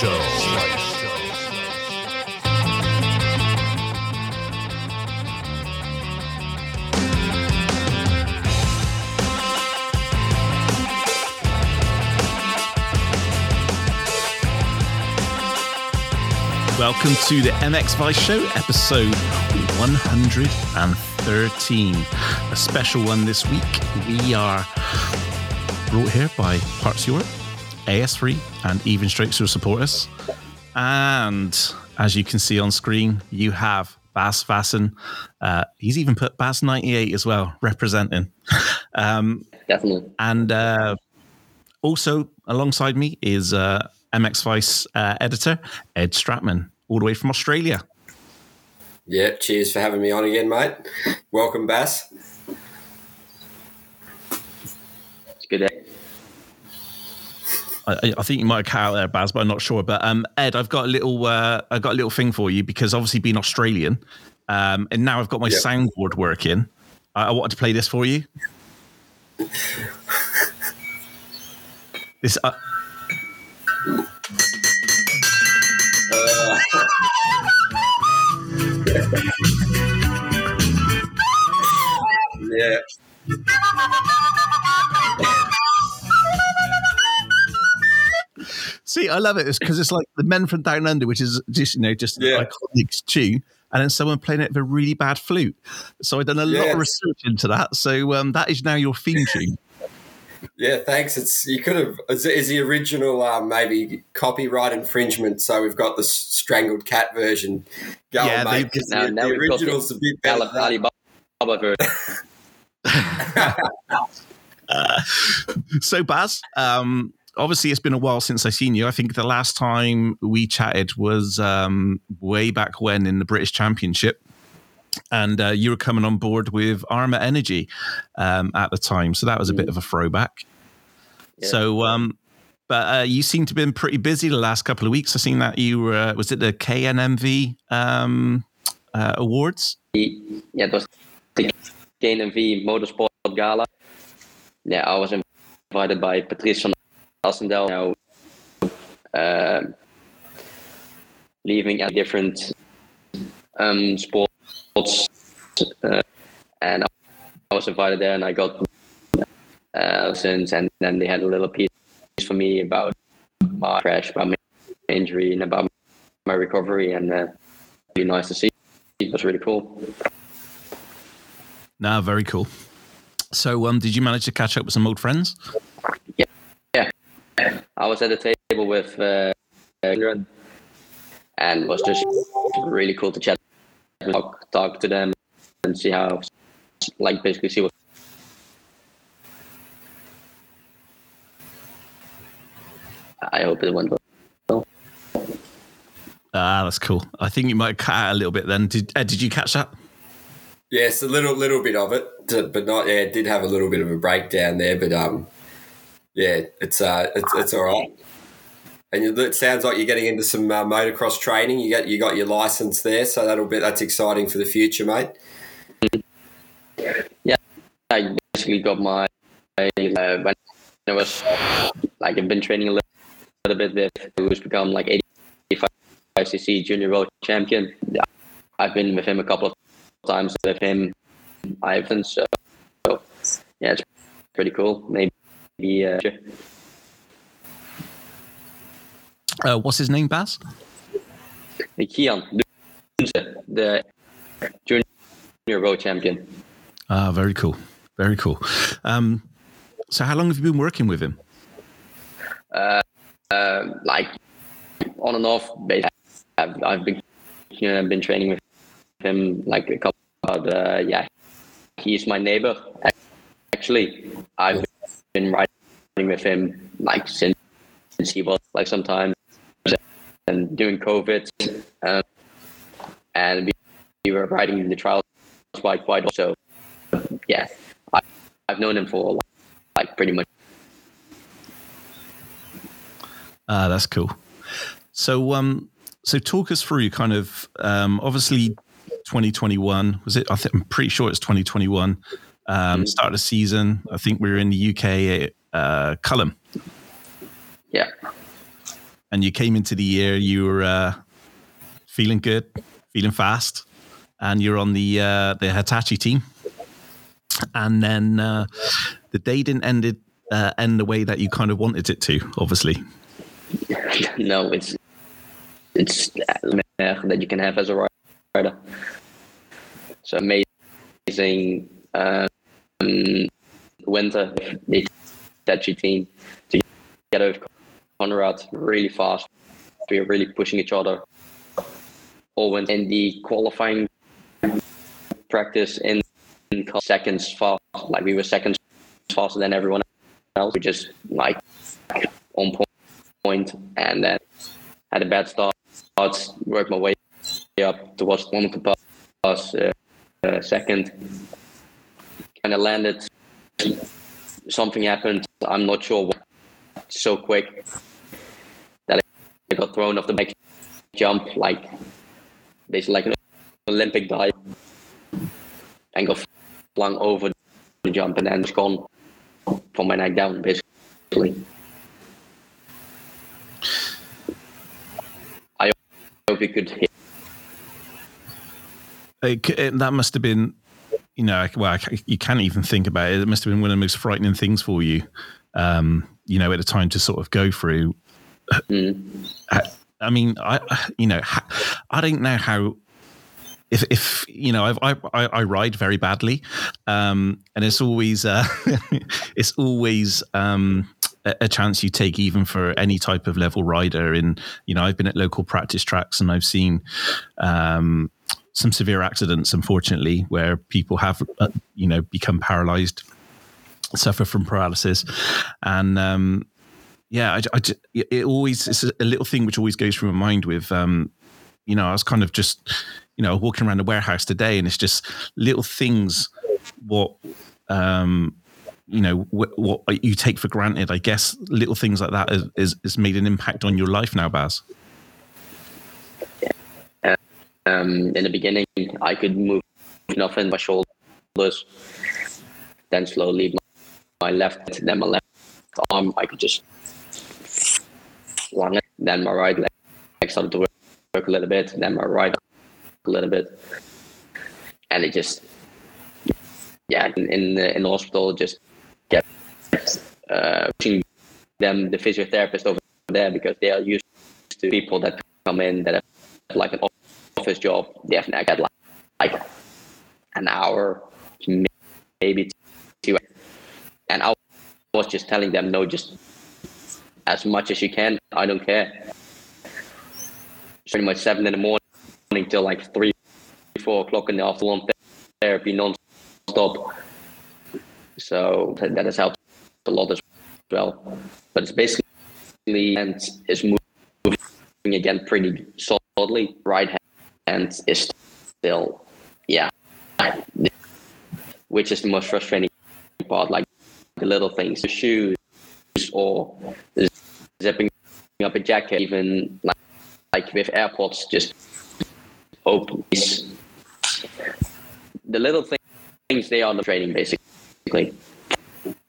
Show. Welcome to the MX Vice Show, episode 113. A special one this week. We are brought here by Parts Europe, AS3, and Even Strokes who support us. And as you can see on screen, you have Bas Vaessen. Uh, he's even put Bas 98 as well, representing. Um, Definitely. and uh, also alongside me is uh, MX Vice uh, editor Ed Stratman, all the way from Australia. Yeah, cheers for having me on again, mate. Welcome, Bass. It's good. I, I think you might have cut out there, Baz, but I'm not sure. But um, Ed, I've got a little, uh, I've got a little thing for you because obviously being Australian, um, and now I've got my Yep. soundboard working. I, I wanted to play this for you. This. Uh, Yeah, See, I love it. It's because it's like the Men from Down Under, which is just you know just Yeah. an iconic tune, and then someone playing it with a really bad flute. So I've done a lot Yes. of research into that. So um, that is now your theme tune. yeah. Thanks. It's you could have is, is the original um, maybe copyright infringement. So we've got the strangled cat version going, Yeah, they- mate. 'cause Now- the, now the we've the a bit better. Ali- than Alibaba version. so Baz, um, obviously it's been a while since I've seen you. I think the last time we chatted was um, way back when in the British Championship. And uh, you were coming on board with Arma Energy um, at the time, so that was a bit of a throwback. Yeah. So, um, but uh, you seem to have been pretty busy the last couple of weeks. I've seen that you were uh, was it the KNMV um, uh, awards? Yeah, it was the KNMV Motorsport Gala. Yeah, I was invited by Patrice van Assendel. Now, um leaving at different um, sports, uh, and I was invited there, and I got uh, since, and then they had a little piece for me about my crash, about my injury, and about my recovery, and uh, really nice to see. It was really cool. No, very cool. So, um, did you manage to catch up with some old friends? I was at the table with uh, and it was just really cool to chat, talk, talk to them, and see how, like, basically see what. I hope it went well. Ah, that's cool. I think you might cut out a little bit then. Did Ed, did you catch that? Yes, a little little bit of it, but not. Yeah, it did have a little bit of a breakdown there, but um, yeah, it's uh, it's it's all right. And it sounds like you're getting into some uh, motocross training. You got you got your license there, so that'll be that's exciting for the future, mate. Yeah, I basically got my uh, when I was like I've been training a little, little bit with who's become like 85 cc junior world champion. I've been with him a couple of times with him, Ivan. So, so yeah, it's pretty cool. Maybe uh, Uh, what's his name, Baz? Kian the junior world champion. Ah, very cool. Very cool. Um, so, how long have you been working with him? uh, like on and off basis. I've, I've been you know, been training with him like a couple. But uh, yeah, he's my neighbor. Actually, I've been riding with him like since since he was like sometimes and doing COVID, um, and we, we were riding the trials quite quite also. Yeah, I, I've known him for like pretty much. Ah, that's cool. So, um, so talk us through kind of um, obviously 2021 was it? I think I'm pretty sure it's 2021. Um, start of the season. I think we were in the UK, uh, Culham. Yeah. and you came into the year, you were uh, feeling good, feeling fast, and you're on the uh, the Hitachi team. And then uh, the day didn't end it, uh, end the way that you kind of wanted it to. Obviously, no, it's it's that you can have as a rider. So amazing um, winter the Hitachi team to get over Conrad really fast. We are really pushing each other. All went in the qualifying practice in, in seconds fast. Like we were seconds faster than everyone else. We just like on point and then had a bad start. Worked my way up towards one of the pass uh, uh, second. Kind of landed. Something happened. I'm not sure what. So quick that I got thrown off the back jump, like basically like an Olympic dive, and got flung over the jump and then it's gone from my neck down, basically. I hope you could hear. It, eh, that must have been, you know, well, you can't even think about it. It must have been one of the most frightening things for you, um, you know, at a time to sort of go through. Mm. I, I mean, I, you know, I don't know how if, if you know, I've, I, I ride very badly, um, and it's always uh, it's always um, a, a, chance you take, even for any type of level rider. And you know, I've been at local practice tracks, and I've seen um, some severe accidents, unfortunately, where people have uh, you know become paralyzed, suffer from paralysis, and um, yeah, I, I, it always it's a little thing which always goes through my mind with um, you know, I was kind of just, you know, walking around the warehouse today, and it's just little things what, um, you know, what, what you take for granted. I guess little things like that is, is, is made an impact on your life now, Baz. Um, in the beginning, I could move nothing, my shoulders, then slowly my left, then my left arm, I could just it, then my right leg I started to work work a little bit, then my right a little bit, and it just yeah in in the, in the hospital just get uh, them the physiotherapist over there because they are used to people that come in that have like an office job. Have to get like, like an hour, maybe two, and I was just telling them no, just as much as you can. I don't care pretty much seven in the morning till like three, four o'clock in the afternoon therapy non-stop. So that has helped a lot as well. But it's basically and it's moving again pretty solidly. Right hand is still, yeah, which is the most frustrating part. Like the little things, the shoes or zipping up a jacket, even like like with AirPods, just open the little things they are the training basically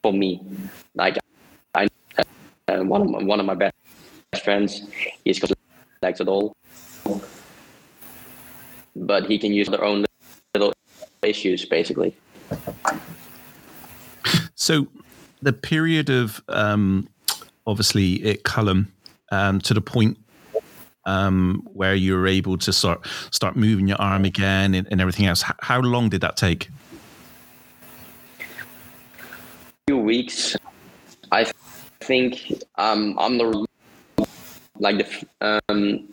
for me. Like I, uh, one of my, one of my best friends, he's got legs at all, but he can use their own little issues basically. So the period of um, obviously at Culham um, to the point um, where you were able to start start moving your arm again and, and everything else. H- how long did that take? Few weeks. I think um, I'm the like the um,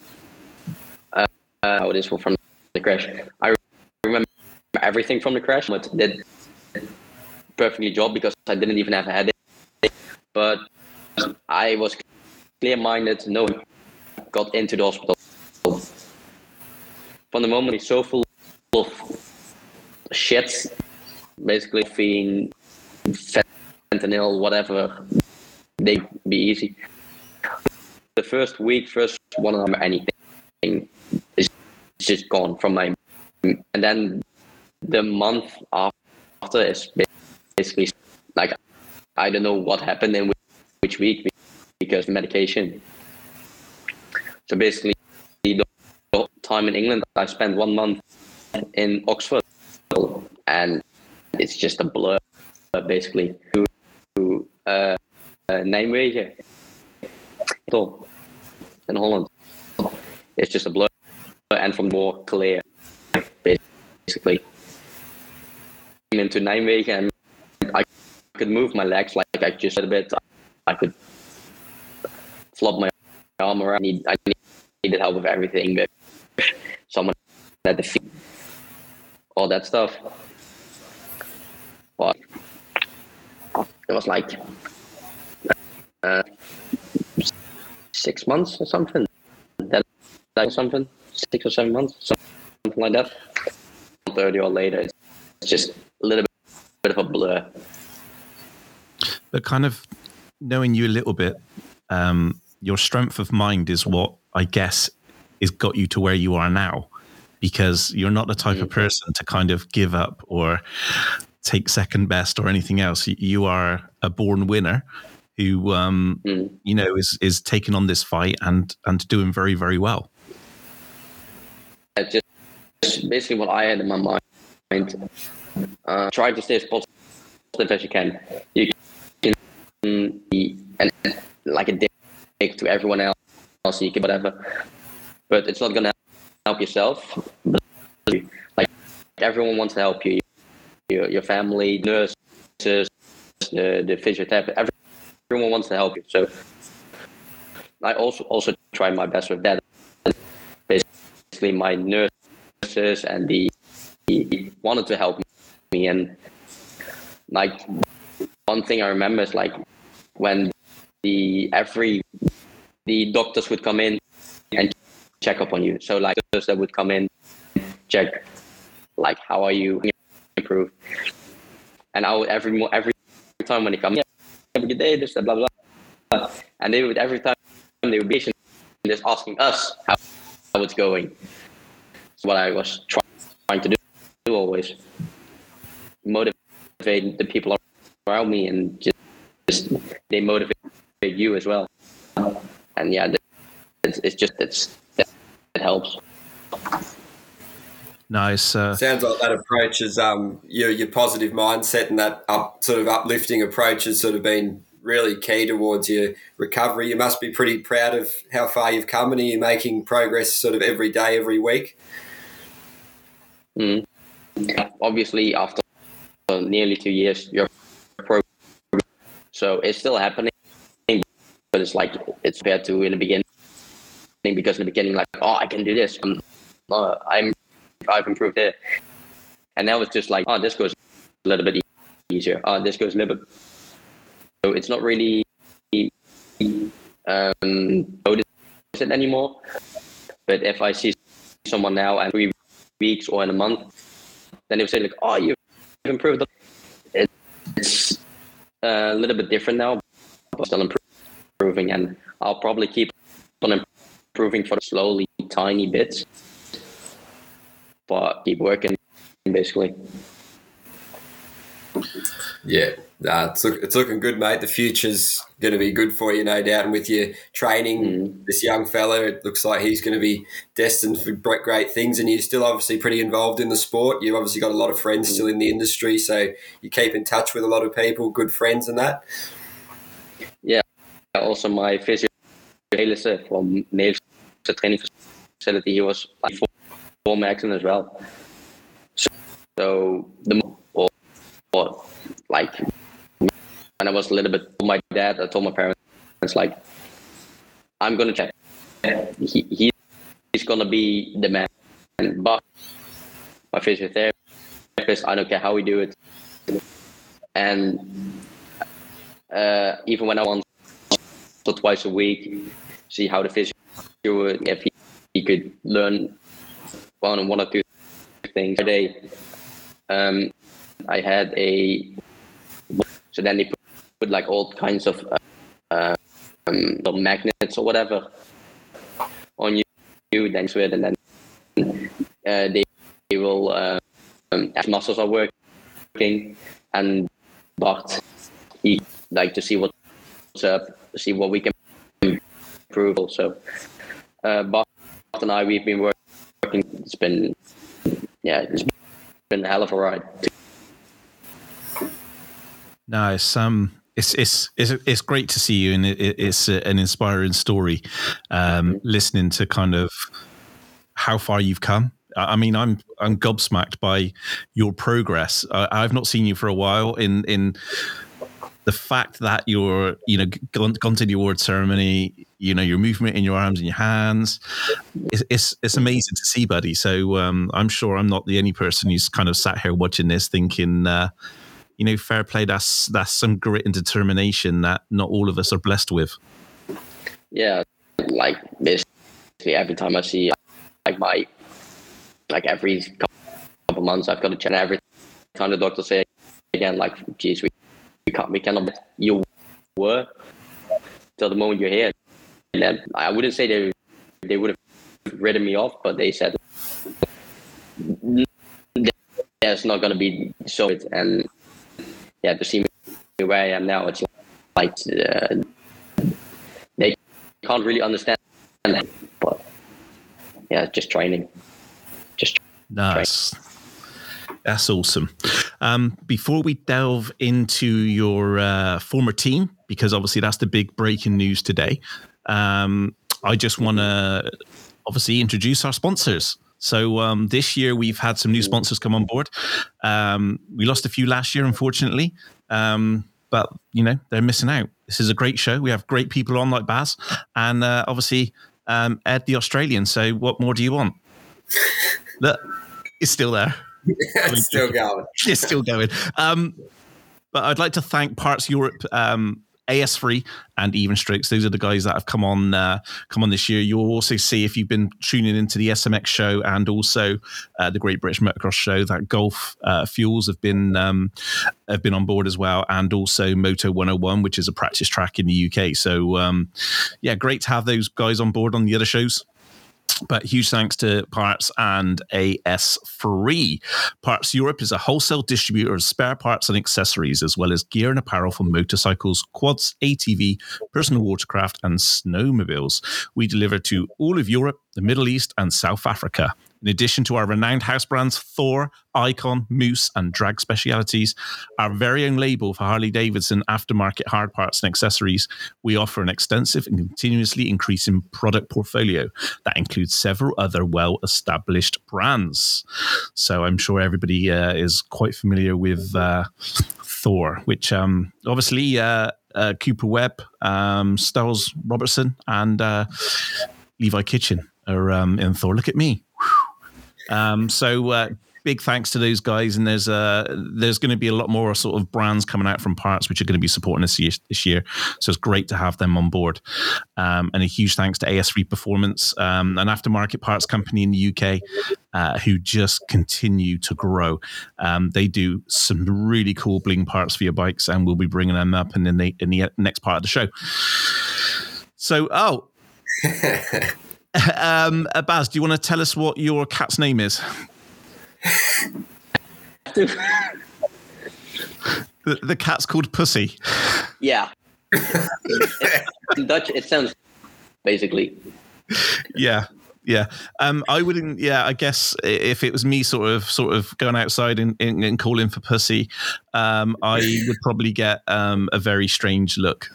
uh, how it is from the crash. I remember everything from the crash, but did perfectly job because I didn't even have a headache. But I was clear minded, no got into the hospital. From the moment so full of shit, basically being fentanyl, whatever, they be easy. The first week, first one of them, anything just gone from my, and then the month after is basically like I don't know what happened in which week because medication. So basically, the time in England, I spent one month in Oxford, and it's just a blur, basically. To uh, uh, Nijmegen, in Holland, it's just a blur, and from more clear, basically. Into Nijmegen, and I could move my legs like I just said a bit. I could flop my arm around. I, need, I needed help with everything, but someone had the feet, all that stuff. But it was like uh, six months or something. That or something, six or seven months, something like that. Thirty or later, it's just a little bit of a blur. But kind of knowing you a little bit, um, your strength of mind is what I guess is got you to where you are now, because you're not the type mm-hmm. of person to kind of give up or take second best or anything else. You are a born winner who, um, mm. you know, is is taking on this fight and and doing very very well. Just basically what I had in my mind. Uh, try to stay as positive as you can. You can be and like a dick to everyone else. You can whatever, but it's not gonna help yourself. Like everyone wants to help you. Your your family, nurses, the the physiotherapist, everyone wants to help you. So I also also try my best with that. Basically, my nurses and the, wanted to help me, and like one thing I remember is like when the every the doctors would come in and check up on you. So like those that would come in, check like how are you? Improve, and I would every every time when they come, yeah, have a good day, this blah blah blah, and they would every time they would be just asking us how, how it's going. It's what I was try, trying to do, do always motivate the people around me and just, just they motivate you as well. And yeah, it's, it's just it's it helps. Nice. Uh, Sounds like that approach is um your your positive mindset and that up sort of uplifting approach has sort of been really key towards your recovery. You must be pretty proud of how far you've come, and are you making progress sort of every day, every week? Mm. Obviously, after nearly two years, you're pro, so it's still happening but it's like it's fair to in the beginning because in the beginning, like, oh, I can do this. I'm, uh, I'm I've improved it, and now it's just like, oh, this goes a little bit easier. Oh, this goes a little bit. So it's not really um, notice it anymore. But if I see someone now and three weeks or in a month, then they'll say like, oh, you've improved. It's a little bit different now, but still improving, and I'll probably keep on improving for slowly, tiny bits, but keep working basically. Yeah, uh, it's, look, it's looking good, mate. The future's going to be good for you, no doubt. And with your training, mm. this young fella, it looks like he's going to be destined for great things. And you're still obviously pretty involved in the sport. You've obviously got a lot of friends mm. still in the industry, so you keep in touch with a lot of people, good friends, and that. Yeah, also my physio from Nails training facility. He was like former accident as well. So, so the or, or like when I was a little bit my dad, I told my parents it's like I'm gonna check. He, he he's gonna be the man, but my physiotherapist, I don't care how we do it, and uh, even when I want or twice a week, see how the physio would, if he, he could learn one one or two things a day. Um, I had a so then they put, put like all kinds of uh, um, magnets or whatever on you, you then sweat and then uh, they, they will uh, um, muscles are working and but he like to see what's up see what we can improve also. uh, and I, we've been working. It's been, yeah, it's been a hell of a ride. Nice. Um, it's it's it's it's great to see you, and it, it's an inspiring story. Um, listening to kind of how far you've come. I mean, I'm I'm gobsmacked by your progress. I, I've not seen you for a while. In in the fact that you're you know gone, gone to the award ceremony, you know your movement in your arms and your hands, it's it's, it's amazing to see, buddy. So um, I'm sure I'm not the only person who's kind of sat here watching this thinking. Uh, you know, fair play. That's that's some grit and determination that not all of us are blessed with. Yeah, like basically every time I see like my like every couple of months I've got to check every time the doctor say again like, geez, we, we can't we cannot you were till the moment you're here. And then I wouldn't say they they would have written me off, but they said there's not going to be so and yeah, to see me where I am now, it's like uh, they can't really understand that. But yeah, just training. Just nice. Training. That's awesome. Um, before we delve into your uh, former team, because obviously that's the big breaking news today, um, I just want to obviously introduce our sponsors. So um, this year we've had some new sponsors come on board. Um, we lost a few last year, unfortunately, um, but you know they're missing out. This is a great show. We have great people on like Baz, and uh, obviously um, Ed the Australian. So what more do you want? Look, it's still there. it's still going. it's still going. Um, but I'd like to thank Parts Europe um, AS3 and Even Strokes. Those are the guys that have come on uh, come on this year. You'll also see if you've been tuning into the SMX show and also uh, the Great British Motocross show that Gulf uh, Fuels have been um, have been on board as well, and also Moto 101, which is a practice track in the UK. So um, yeah, great to have those guys on board on the other shows. But huge thanks to Parts and AS3. Parts Europe is a wholesale distributor of spare parts and accessories, as well as gear and apparel for motorcycles, quads, ATV, personal watercraft, and snowmobiles. We deliver to all of Europe, the Middle East, and South Africa. In addition to our renowned house brands Thor, Icon, Moose, and Drag Specialities, our very own label for Harley Davidson aftermarket hard parts and accessories, we offer an extensive and continuously increasing product portfolio that includes several other well established brands. So I'm sure everybody uh, is quite familiar with uh, Thor, which um, obviously uh, uh Cooper Webb, um, Robertson, and uh, Levi Kitchen are um, in Thor. Look at me. Um, so uh, big thanks to those guys, and there's uh, there's going to be a lot more sort of brands coming out from parts which are going to be supporting us this, this year. So it's great to have them on board, um, and a huge thanks to AS3 Performance, um, an aftermarket parts company in the UK uh, who just continue to grow. Um, they do some really cool bling parts for your bikes, and we'll be bringing them up in the in the next part of the show. So, oh. um, uh, Baz, do you want to tell us what your cat's name is? the, the cat's called Pussy. Yeah. in Dutch, it sounds basically. Yeah. Yeah, um, I wouldn't. Yeah, I guess if it was me, sort of, sort of going outside and, and, and calling for pussy, um, I would probably get um, a very strange look.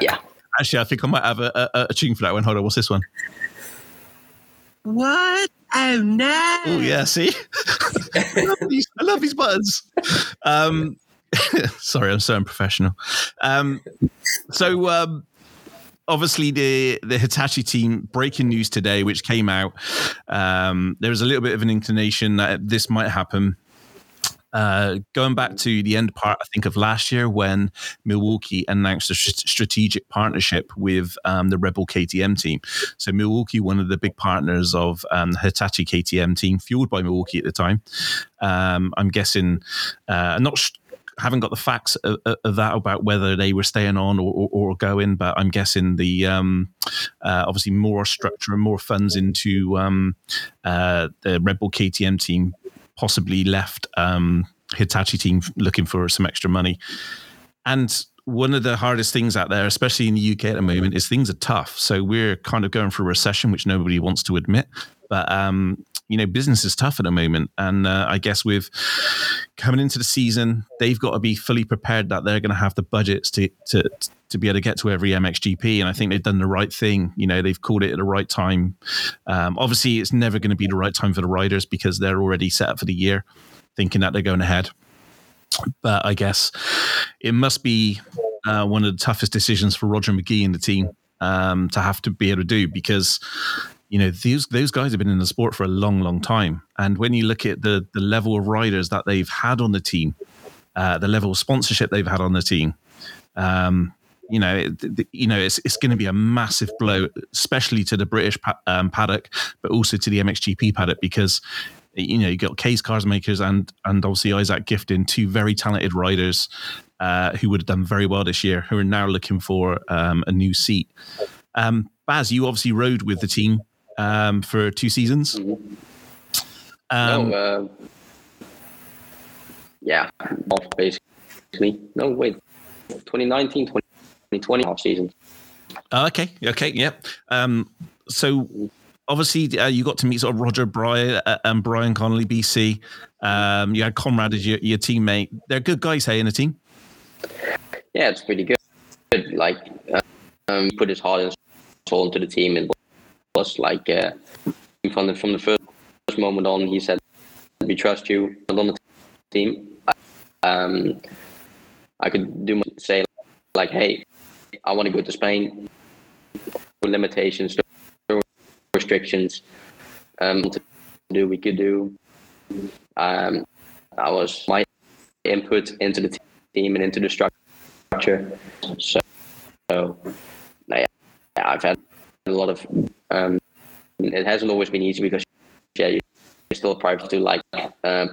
yeah, Actually, I think I might have a, a, a tune for that one. Hold on, what's this one? What? Oh no! Oh yeah, see, I, love these, I love these buttons. Um, sorry, I'm so unprofessional. Um, so um, obviously the the Hitachi team breaking news today, which came out. Um, there was a little bit of an inclination that this might happen. Uh, going back to the end part, I think of last year when Milwaukee announced a strategic partnership with um, the Rebel KTM team. So Milwaukee, one of the big partners of um, Hitachi KTM team, fueled by Milwaukee at the time. Um, I'm guessing, uh, not. Sh- haven't got the facts of, of, that about whether they were staying on or, or, or going, but I'm guessing the um, uh, obviously more structure and more funds into um, uh, the Rebel KTM team possibly left um, Hitachi team looking for some extra money. And one of the hardest things out there, especially in the UK at the moment, is things are tough. So we're kind of going through a recession, which nobody wants to admit. But um, you know, business is tough at the moment, and uh, I guess with coming into the season, they've got to be fully prepared that they're going to have the budgets to to to be able to get to every MXGP. And I think they've done the right thing. You know, they've called it at the right time. Um, obviously, it's never going to be the right time for the riders because they're already set up for the year, thinking that they're going ahead. But I guess it must be uh, one of the toughest decisions for Roger Magee and the team um, to have to be able to do because you know these those guys have been in the sport for a long, long time. And when you look at the the level of riders that they've had on the team, uh, the level of sponsorship they've had on the team, um, you know, you know, it's it's going to be a massive blow, especially to the British um, paddock, but also to the MXGP paddock because you know you got Kay Karssemakers and and obviously Isak Gifting, two very talented riders uh, who would have done very well this year, who are now looking for um, a new seat. Um, Baz, you obviously rode with the team um, for two seasons. Mm-hmm. Um, no, uh, yeah, off basically. No, wait, 2019, 2020 off season. Okay, okay, yep. Um, so obviously uh, you got to meet sort of Roger Brian uh, and Brian Connolly, BC. Um, you had Conrad as your, your teammate. They're good guys, hey, in the team. Yeah, it's pretty good. Like, um, put his heart and soul into the team, and was like uh, from the from the first moment on, he said, "We trust you on the team." Um, I could do say like, "Hey, I want to go to Spain." Limitations, restrictions um, to do we could do. Um, that was my input into the team and into the structure. So, so yeah, I've had a lot of. Um, it hasn't always been easy because yeah, you're still private to like uh,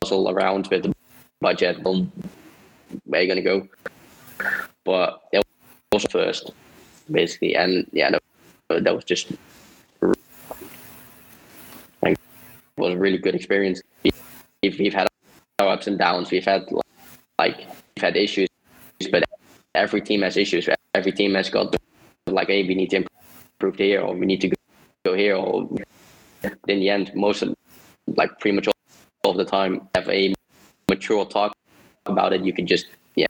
puzzle around with the budget on where you're gonna go. But it was first, basically, and yeah, that, that was just was a really good experience. We've, we've had our ups and downs. We've had like we've had issues, but every team has issues. Every team has got like, hey, we need to improve here, or we need to go here, or in the end, most of like pretty much all of the time, have a mature talk about it. You can just yeah,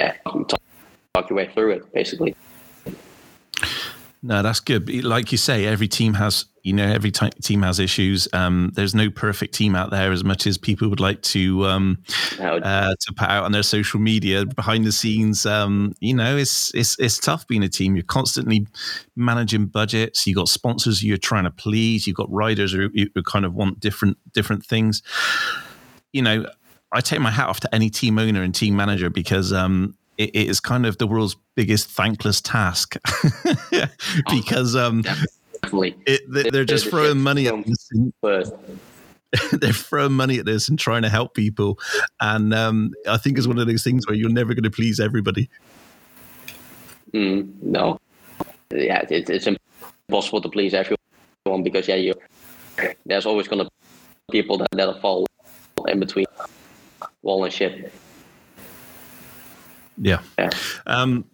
yeah talk, talk your way through it, basically. No, that's good. Like you say, every team has, you know, every t- team has issues. Um, there's no perfect team out there, as much as people would like to um, uh, to put out on their social media. Behind the scenes, um, you know, it's it's it's tough being a team. You're constantly managing budgets. You have got sponsors you're trying to please. You've got riders who, who kind of want different different things. You know, I take my hat off to any team owner and team manager because um, it, it is kind of the world's biggest thankless task because um, it, they, are just throwing money at this. they're throwing money at this and trying to help people, and um, I think it's one of those things where you're never going to please everybody. Mm, no, yeah, it, it's impossible to please everyone because yeah, you there's always going to be people that that fall in between wall and ship. Yeah. yeah. Um,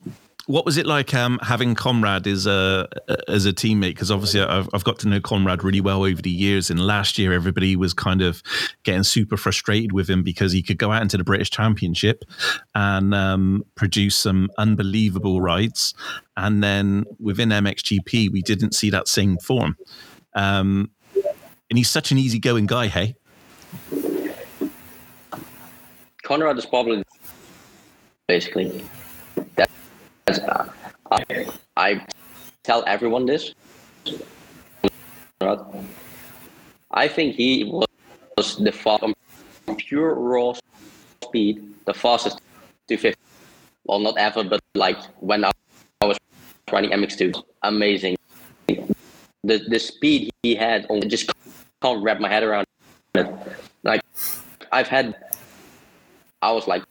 what was it like um, having Conrad as a as a teammate? Because obviously I've, I've got to know Conrad really well over the years, and last year everybody was kind of getting super frustrated with him because he could go out into the British Championship and um, produce some unbelievable rides, and then within MXGP we didn't see that same form. Um, and he's such an easygoing guy, hey. Conrad is probably basically. That's, uh, I, uh, I tell everyone this. I think he was the fast, pure raw speed, the fastest 250. Well, not ever, but like when I was running MX2, amazing. The the speed he had, I just can't wrap my head around it. Like I've had, I was like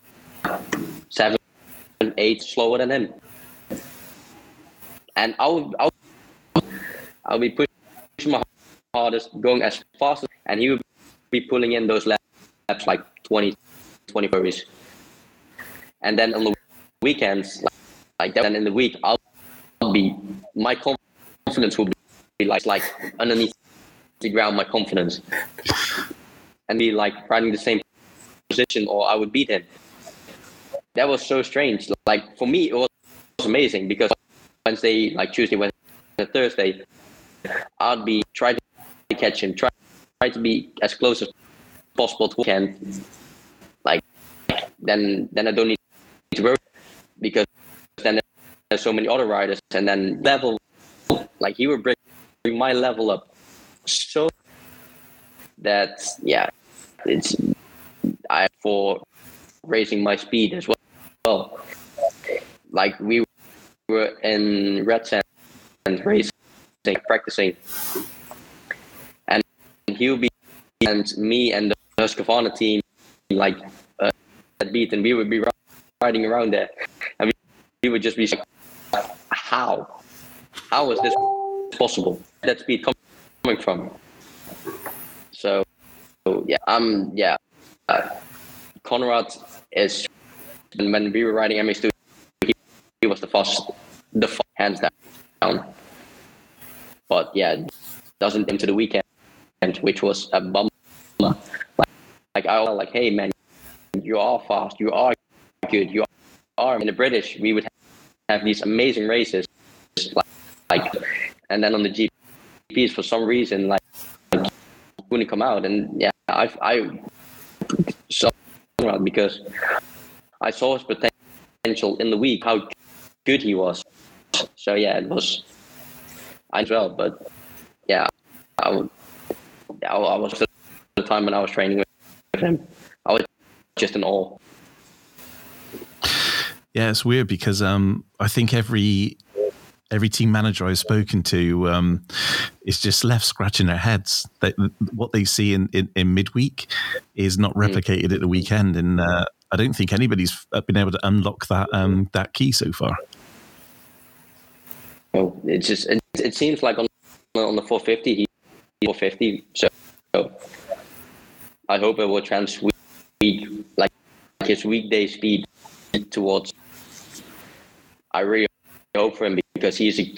seven, eight slower than him. And I'll, I'll, I'll be pushing my hardest, going as fast, as, and he would be pulling in those laps like 20, 20 burpees. And then on the weekends, like, like and in the week, I'll, I'll be my confidence will be like like underneath the ground, my confidence, and be like riding the same position, or I would beat him. That was so strange. Like for me, it was amazing because Wednesday, like Tuesday, Wednesday, Thursday, I'd be trying to catch him, try, try to be as close as possible to weekend. Like then, then I don't need to worry because then there's so many other riders, and then level, like he would bring my level up so that yeah, it's I for raising my speed as well. Well, like we were in red sand and racing, practicing, and be and me and the Husqvarna team like uh, beat, and we would be riding around there, and we, we would just be like, how, how is this possible? That speed coming from? So, so yeah, I'm um, yeah, uh, Conrad is when we were riding MX2, he, he was the fastest, the fast, hands down. But yeah, doesn't into the weekend, which was a bummer. Like, like I was like, hey man, you are fast, you are good, you are. In the British, we would have these amazing races, like, like and then on the GPs for some reason, like, like wouldn't come out, and yeah, I I saw because I saw his potential in the week, how good he was. So yeah, it was I as well. But yeah, I, I, I was the time when I was training with him, I was just in awe. Yeah, it's weird because um, I think every every team manager I've spoken to um, is just left scratching their heads. That what they see in, in, in midweek is not hmm. replicated at the weekend, and uh, I don't think anybody's been able to unlock that um, that key so far. Oh, it just it, it seems like on on the 450 he 450 so, so I hope it will translate like his weekday speed towards. I really hope for him because he's a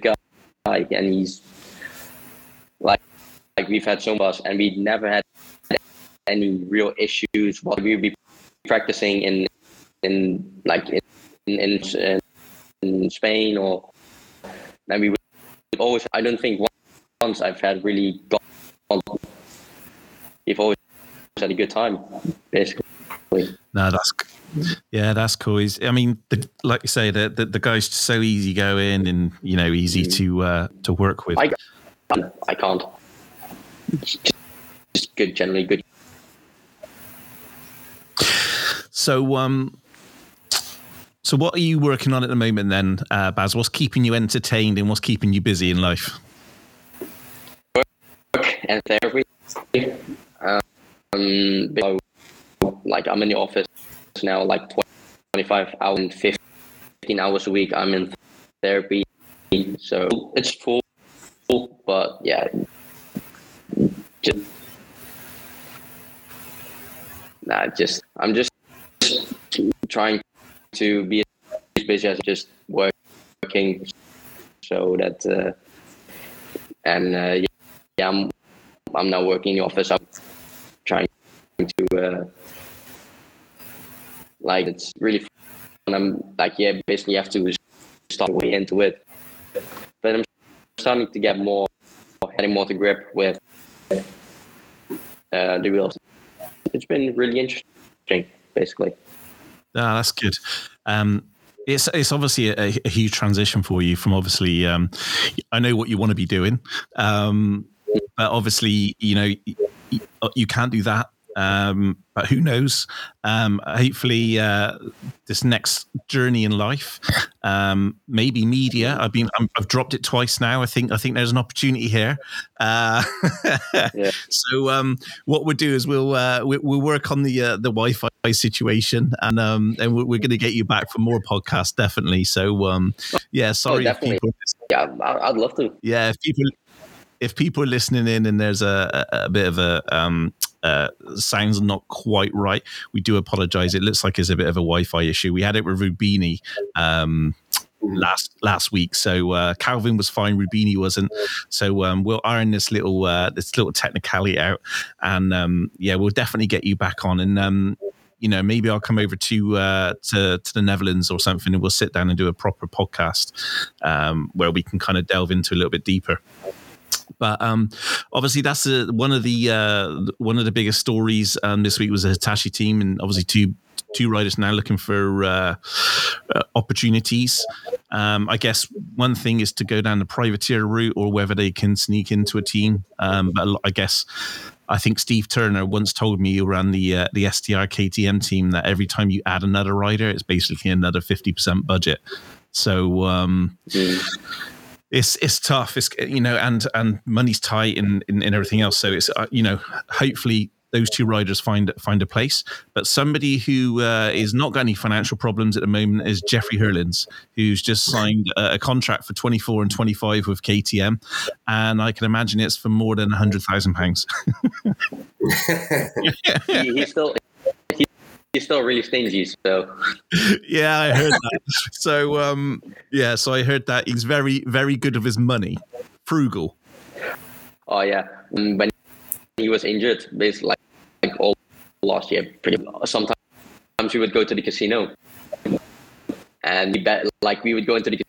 guy and he's like like we've had so much and we never had any real issues. What we would be practicing in in like in in, in Spain or and we would always I don't think once I've had really gone we've always had a good time basically. No, that's yeah, that's cool. He's, I mean, the, like you say, the, the, the guy's so easy going and you know easy to uh, to work with. I, I can't. Just, just good, generally good so, um, so what are you working on at the moment then, uh, Baz? What's keeping you entertained and what's keeping you busy in life? Work and therapy. Um, like I'm in the office now, like 25 hours and 15 hours a week. I'm in therapy, so it's full, but yeah, just nah, just I'm just trying to be as busy as just working so that uh, and uh, yeah, yeah, I'm I'm now working in the office. I'm trying to uh, like it's really fun. I'm like yeah, basically you have to start way into it, but I'm starting to get more getting more to grip with uh, the wheels. It's been really interesting, basically. Ah, that's good. Um, it's it's obviously a, a, huge transition for you from obviously. Um, I know what you want to be doing, um, but obviously, you know, you, you can't do that um, but who knows? Um, hopefully, uh, this next journey in life, um, maybe media. I've been, i have dropped it twice now. I think, I think there's an opportunity here. Uh, yeah. So, um, what we'll do is we'll uh, we, will work on the uh, the Wi-Fi situation, and um, and we're, we're going to get you back for more podcasts, definitely. So, um, yeah, sorry, oh, people, yeah, I'd love to. Yeah, if people if people are listening in and there's a, a, bit of a um, uh, sounds not quite right, we do apologize. It looks like it's a bit of a Wi-Fi issue. We had it with Rubini um, last last week, so uh, Calvin was fine, Rubini wasn't. So um, we'll iron this little uh, this little technicality out, and um, yeah, we'll definitely get you back on. And um, you know, maybe I'll come over to uh, to to the Netherlands or something, and we'll sit down and do a proper podcast um, where we can kind of delve into a little bit deeper. But um, obviously, that's a, one of the uh, one of the biggest stories um, this week was the Hitachi team, and obviously two two riders now looking for uh, uh, opportunities. Um, I guess one thing is to go down the privateer route, or whether they can sneak into a team. Um, but I guess I think Steve Turner once told me around the uh, the STR KTM team that every time you add another rider, it's basically another fifty percent budget. So um, it's it's tough. It's you know, and and money's tight and in, in, everything else. So it's uh, you know, hopefully those two riders find find a place. But somebody who uh, is not got any financial problems at the moment is Jeffrey Herlings, who's just signed a, a, contract for 24 and 25 with KTM, and I can imagine it's for more than hundred thousand pounds. he, he's still he's still really stingy. So yeah, I heard that. so um, yeah, so I heard that he's very very good of his money, frugal. Oh yeah, when he was injured, basically like, like all last year, pretty sometimes we would go to the casino, and we bet like we would go into the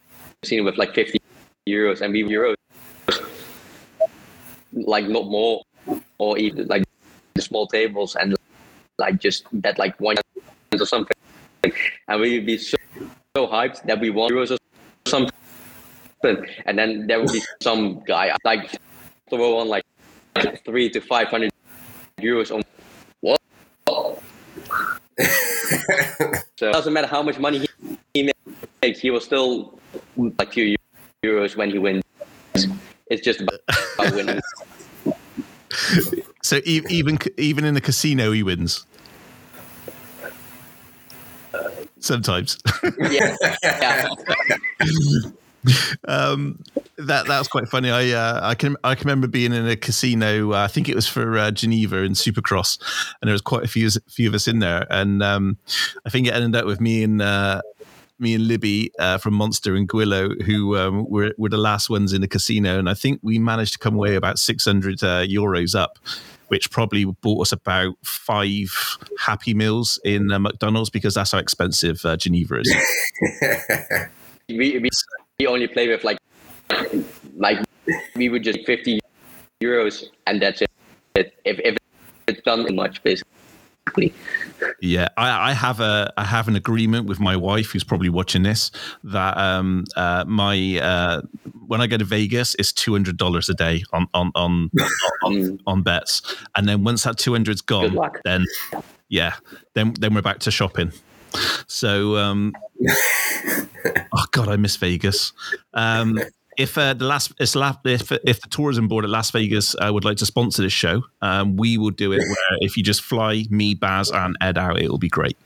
casino with like fifty euros, and we euros like not more, or even like the small tables and like just bet like one or something, and we would be so, so hyped that we won euros or something, and then there would be some guy like throw on like three to five hundred euros on what? so it doesn't matter how much money he, he makes, he will still like few euros when he wins. It's just about winning. So even even in the casino, he wins. Sometimes. yeah. yeah. um, that that's quite funny. I uh, I can I can remember being in a casino. Uh, I think it was for uh, Geneva in Supercross, and there was quite a few few of us in there. And um, I think it ended up with me and uh, me and Libby uh, from Monster and Guillo, who um, were were the last ones in the casino. And I think we managed to come away about six hundred uh, euros up. Which probably bought us about five Happy Meals in McDonald's because that's how expensive Geneva is. we, we we only play with like like we would just 50 euros and that's it if, if it's done too much basically yeah I, I have a i have an agreement with my wife who's probably watching this that um uh my uh when i go to vegas it's $200 a day on on on on, on bets. And then once that 200's gone then yeah then then we're back to shopping. So, um, oh god, I miss Vegas. Um, if uh, the last if, if the tourism board at Las Vegas uh, would like to sponsor this show, um, we will do it. Where if you just fly me, Bas, and Ed out, it will be great.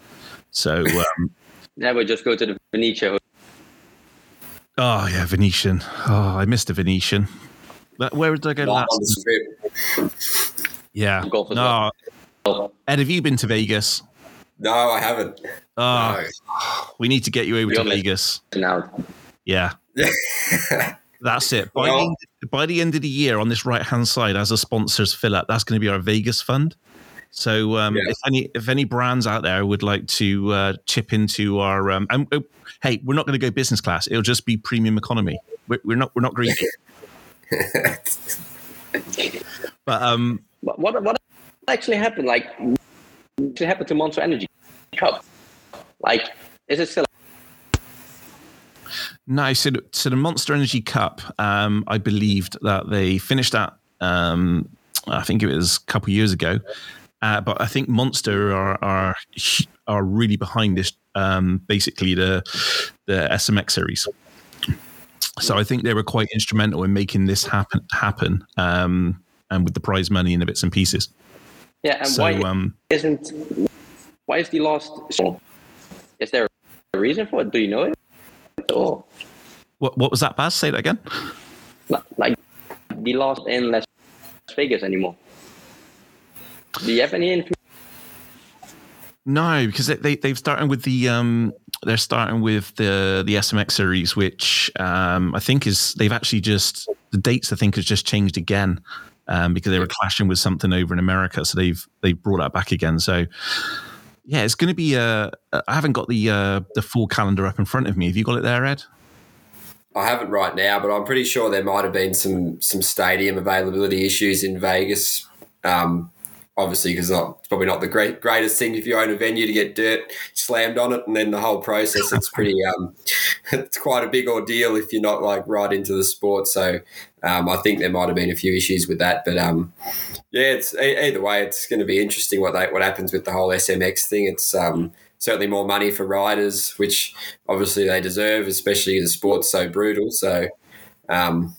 So um, yeah, we just go to the Venetian. Oh yeah, Venetian. Oh, I missed the Venetian. Where did I go last? Yeah. No. Ed, have you been to Vegas? No, I haven't. Oh, no. we need to get you over to Vegas. Now. Yeah. that's it. By, well, the end, by the end of the year, on this right hand side, as a sponsors fill up, that's going to be our Vegas fund. So um, yeah. if any if any brands out there would like to uh, chip into our um, and uh, hey, we're not going to go business class. It'll just be premium economy. We're, we're not we're not greedy. but um, what what actually happened? Like what happened to Monster Energy Cup? Like, is it still? No, so, so the Monster Energy Cup, um, I believed that they finished that. Um, I think it was a couple of years ago, uh, but I think Monster are are are really behind this. Um, basically, the the SMX series. So I think they were quite instrumental in making this happen happen, um, and with the prize money and the bits and pieces. Yeah, and so, why um, isn't why is the lost? Is there a reason for it? Do you know it? Or what? What was that, Bas? Say that again. Like the lost in Las Vegas anymore. Do you have any information? No, because they, they they've started with the um they're starting with the the SMX series, which um I think is they've actually just the dates I think has just changed again. Um, because they were clashing with something over in America, so they've they've brought that back again. So yeah, it's going to be. Uh, I haven't got the uh, the full calendar up in front of me. Have you got it there, Ed? I haven't right now, but I'm pretty sure there might have been some some stadium availability issues in Vegas. Um, obviously, because it's probably not the great greatest thing if you own a venue to get dirt slammed on it, and then the whole process. It's pretty. Um, it's quite a big ordeal if you're not like right into the sport. So um, I think there might have been a few issues with that, but um, yeah, it's either way, it's going to be interesting what they, what happens with the whole SMX thing. It's um, certainly more money for riders, which obviously they deserve, especially the sport's so brutal. So um,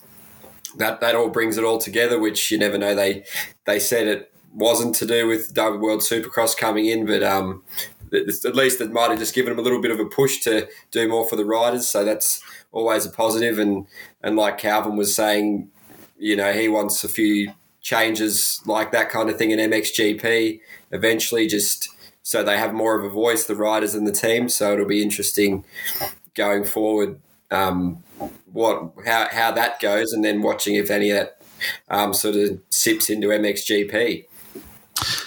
that that all brings it all together, which you never know. They they said it wasn't to do with World Supercross coming in, but um, at least it might have just given them a little bit of a push to do more for the riders. So that's always a positive. And and like Calvin was saying, you know, he wants a few changes like that kind of thing in MXGP eventually, just so they have more of a voice, the riders and the team. So it'll be interesting going forward. Um, what how how that goes, and then watching if any of that um, sort of sips into MXGP,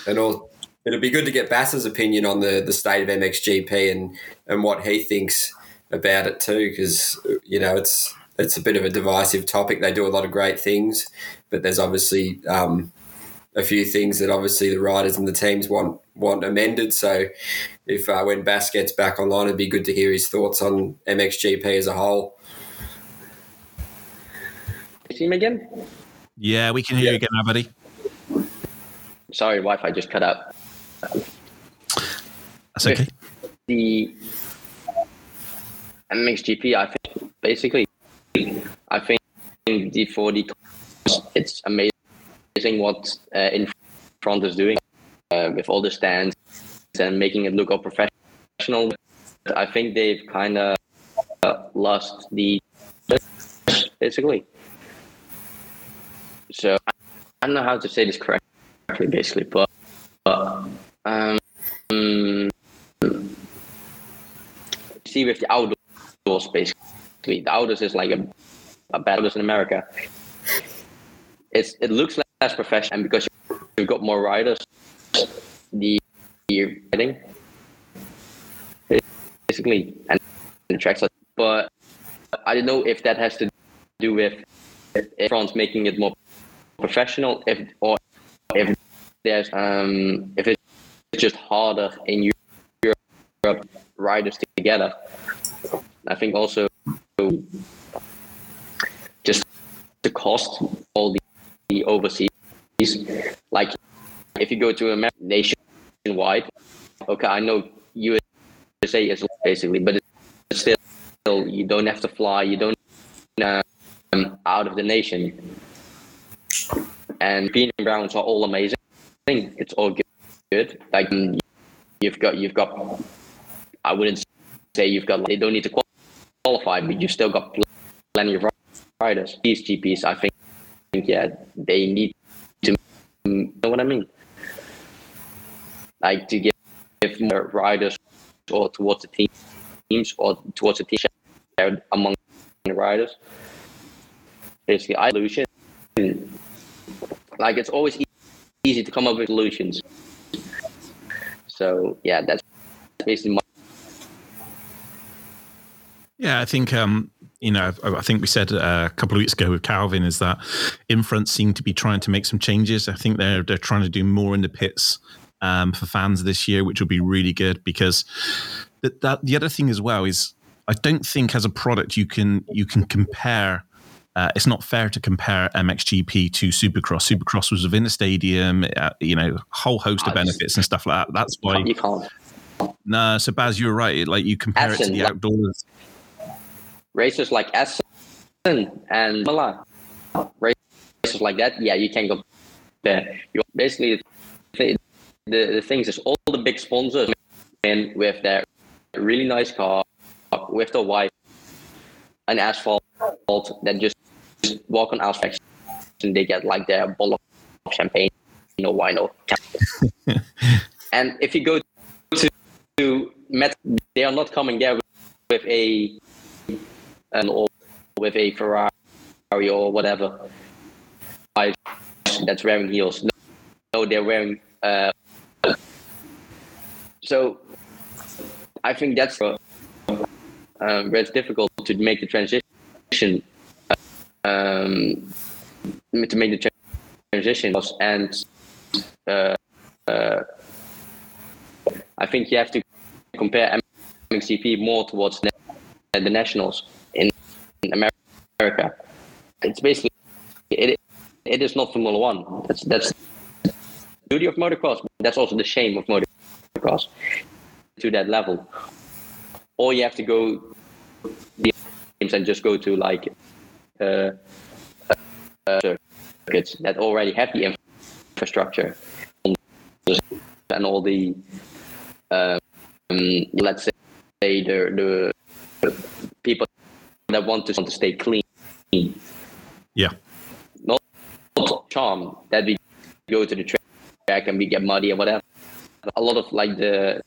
and all. It'll be good to get Bas's opinion on the, the state of MXGP and, and what he thinks about it too, because you know it's it's a bit of a divisive topic. They do a lot of great things, but there's obviously um, a few things that obviously the riders and the teams want want amended. So if uh, when Bas gets back online, it'd be good to hear his thoughts on MXGP as a whole. See him again? Yeah, we can hear yeah. you again now, buddy. Sorry, Wi-Fi just cut out. That's okay. The MXGP, I think basically, I think the 40, it's amazing what uh, in front is doing uh, with all the stands and making it look all professional. I think they've kind of uh, lost the basically. So I don't know how to say this correctly, basically, but, but um, see with the outdoor outdoors basically. The outdoors is like a, a outdoors in America. It's it looks less professional and because you've got more riders. The, riding basically and the tracks but I don't know if that has to do with France making it more professional if or if there's um if it's just harder in Europe riders together I think also just the cost overseas like if you go to a nationwide okay i know usa is basically but still you don't have to fly you don't um, out of the nation and European rounds are all amazing I think it's all good, good. like you've got you've got i wouldn't say you've got they don't need to qualify, but you've still got plenty of riders. These GPs, I think, yeah, they need to you know what I mean. Like to give, give more riders or towards the teams or towards the team shared among the riders. Basically, I solution. Like it's always easy to come up with solutions. So yeah, that's basically my yeah, I think um, you know, I think we said uh, a couple of weeks ago with Calvin is that Infront seem to be trying to make some changes. I think they're they're trying to do more in the pits um, for fans this year, which will be really good because that, that the other thing as well is I don't think as a product you can you can compare. Uh, it's not fair to compare MXGP to Supercross. Supercross was within the stadium, uh, you know, whole host of benefits and stuff like that. That's why you can't. No, so Bas, you're right. Like you compare it to the outdoors races like Assen and Milan, races like that, yeah, you can go there. You basically the, the things is all the big sponsors in with their really nice car with the white and asphalt that just walk on asphalt and they get like their bottle of champagne you know why not? and if you go to, to Met, they are not coming there with, with a an or with a Ferrari or whatever I that's wearing heels. No, no they're wearing. Uh, so I think that's uh, um, where it's difficult to make the transition. Um, to make the tra- transition and uh, uh, I think you have to compare MXGP more towards the nationals America. It's basically it, it is not Formula One. That's that's the beauty of motocross. That's also the shame of motocross to that level. Or you have to go games and just go to like uh, uh, circuits that already have the infrastructure and all the um, let's say the, the that want to, want to stay clean. Yeah No charm that we go to the track and we get muddy and whatever. A lot of like the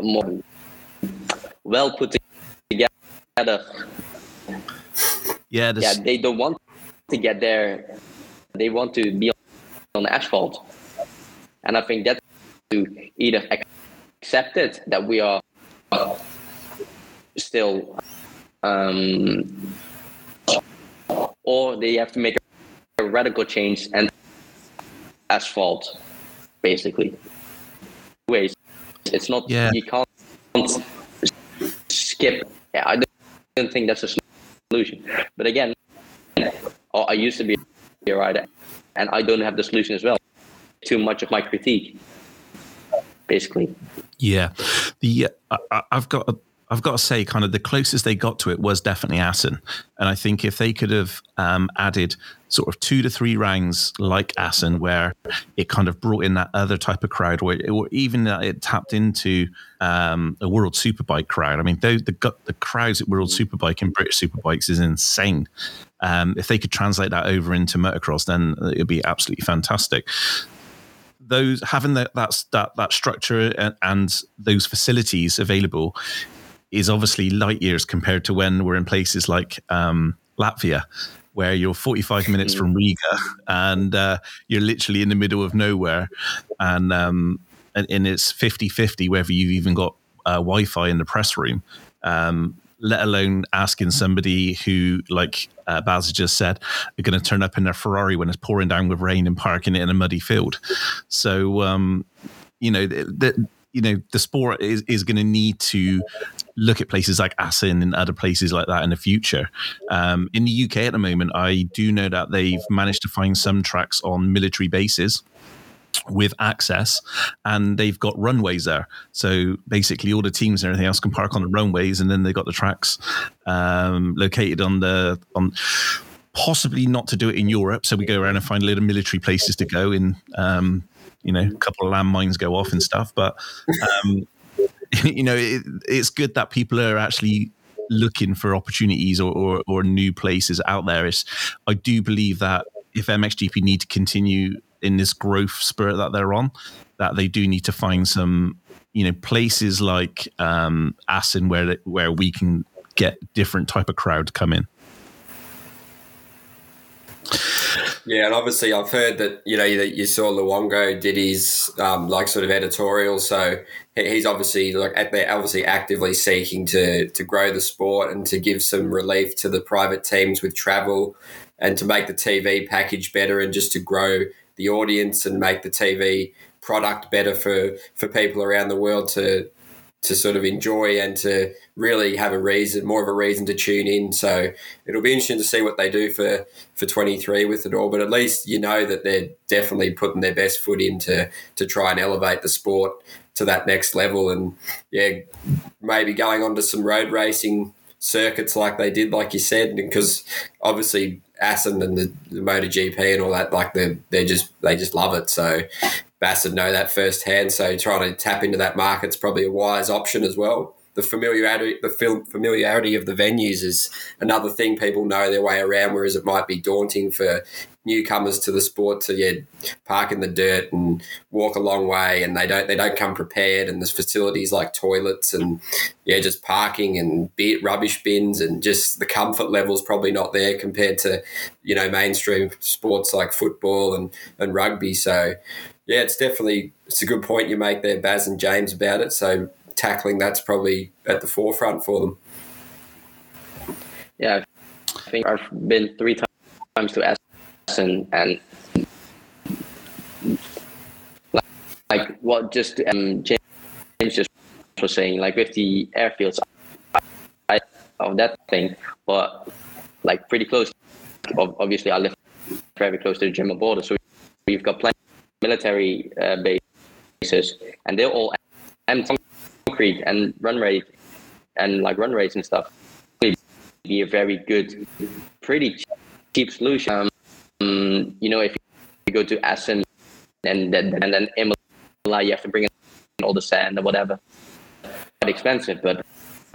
more well put together. Yeah, yeah, they don't want to get there. They want to be on asphalt, and I think that to either accept it that we are still um, or they have to make a radical change and asphalt, basically. Ways, it's not. Yeah. You can't skip. Yeah, I don't think that's a solution. But again, oh, I used to be a rider, and I don't have the solution as well. Too much of my critique, basically. Yeah, the uh, I've got a I've got to say, kind of the closest they got to it was definitely Assen. And I think if they could have um, added sort of two to three rounds like Assen, where it kind of brought in that other type of crowd, or, it, or even it tapped into um, a World Superbike crowd. I mean, the, the, the crowds at World Superbike and British Superbikes is insane. Um, if they could translate that over into motocross, then it'd be absolutely fantastic those having that that that, that structure and, and, those facilities available is obviously light years compared to when we're in places like um, Latvia, where you're 45 minutes from Riga and uh, you're literally in the middle of nowhere. And, um, and, and, it's 50 50 whether you've even got uh, Wi Fi in the press room. Um, let alone asking somebody who, like uh, Bas just said, are going to turn up in their Ferrari when it's pouring down with rain and parking it in a muddy field. So, um, you know, the, the, you know the sport is, is going to need to look at places like Assen and other places like that in the future. Um, in the UK at the moment, I do know that they've managed to find some tracks on military bases with access and they've got runways there so basically all the teams and everything else can park on the runways and then they've got the tracks um, located on the on possibly not to do it in europe so we go around and find little military places to go in um, you know, a couple of landmines go off and stuff. But um, you know, it, it's good that people are actually looking for opportunities or, or, or new places out there. It's, I do believe that if MXGP need to continue in this growth spirit that they're on, that they do need to find some, you know, places like um, Assen where where we can get different type of crowd come in. Yeah, and obviously I've heard that you know that you saw Luongo did his um, like sort of editorial, so he's obviously like they're obviously actively seeking to to grow the sport and to give some relief to the private teams with travel and to make the TV package better and just to grow the audience and make the TV product better for for people around the world to to sort of enjoy and to really have a reason, more of a reason to tune in. So it'll be interesting to see what they do for for 23 with it all. But at least you know that they're definitely putting their best foot in to, to try and elevate the sport to that next level. And yeah, maybe going on to some road racing circuits like they did, like you said, because obviously Assen and the, the MotoGP and all that, like they they just they just love it. So Bassett know that firsthand. So trying to tap into that market is probably a wise option as well. The familiarity, the familiarity of the venues is another thing people know their way around, whereas it might be daunting for newcomers to the sport to yeah park in the dirt and walk a long way, and they don't they don't come prepared, and there's facilities like toilets and yeah just parking and beer, rubbish bins and just the comfort level's probably not there compared to you know mainstream sports like football and and rugby. So yeah, it's definitely it's a good point you make there, Bas and James about it. So tackling that's probably at the forefront for them. Yeah, I think I've been three times to Assen and like, like what just um, James just was saying, like with the airfields I, of that thing, but like pretty close. Obviously, I live very close to the German border, so we've got plenty military uh, bases, and they're all empty concrete and run rate and like run rates and stuff be a very good, pretty cheap solution. Um, you know, if you go to Assen and then and then Imola, you have to bring in all the sand or whatever. Quite expensive, but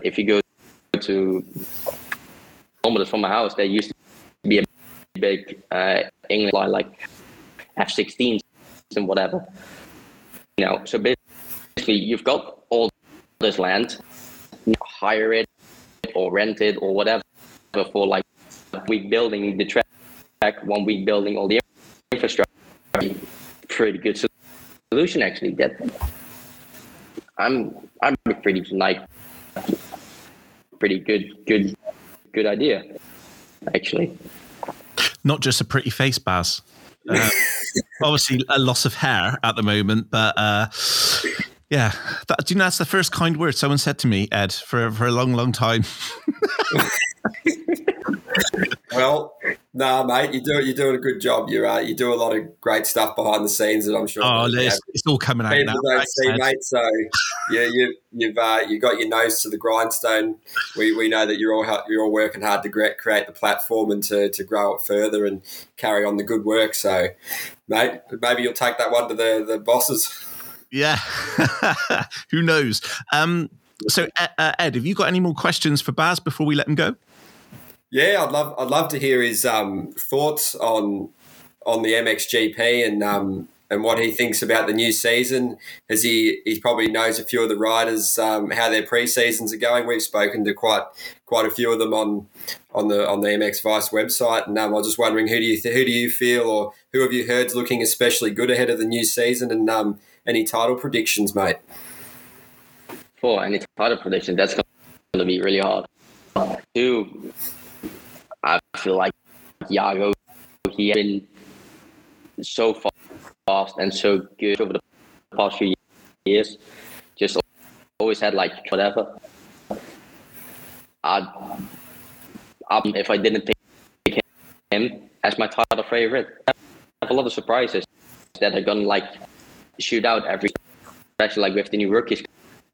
if you go to kilometers from my house, there used to be a big uh, like F-16s and whatever. You know, so basically you've got all this land, hire it or rent it or whatever for like week building the track, one week building all the infrastructure. Pretty good solution actually. That I'm I'm pretty like pretty good good good idea actually. Not just a pretty face, Bas. Uh, obviously, a loss of hair at the moment, but uh, yeah, that, do you know that's the first kind word someone said to me, Ed, for for a long, long time. well, nah, mate, you do you're doing a good job. You uh, you do a lot of great stuff behind the scenes that I'm sure. Oh, it's, it's, all coming out now. don't see, mate. So yeah, you you've uh, you got your nose to the grindstone. We, we know that you're all you're all working hard to create the platform and to, to grow it further and carry on the good work. So, mate, maybe you'll take that one to the the bosses. Yeah, who knows? Um, so, uh, Ed, have you got any more questions for Bas before we let him go? Yeah, I'd love I'd love to hear his um, thoughts on on the MXGP and um, and what he thinks about the new season. As he he probably knows a few of the riders um, how their pre seasons are going. We've spoken to quite quite a few of them on on the on the MX Vice website, and um, I was just wondering who do you th- who do you feel or who have you heard looking especially good ahead of the new season, and um, any title predictions, mate? For any title prediction, that's going to be really hard. Two, feel like Jago, he has been so fast and so good over the past few years. Just always had like whatever. I'd, I'd, if I didn't pick him as my title favorite, I have a lot of surprises that are gonna like shoot out every, especially like with the new rookies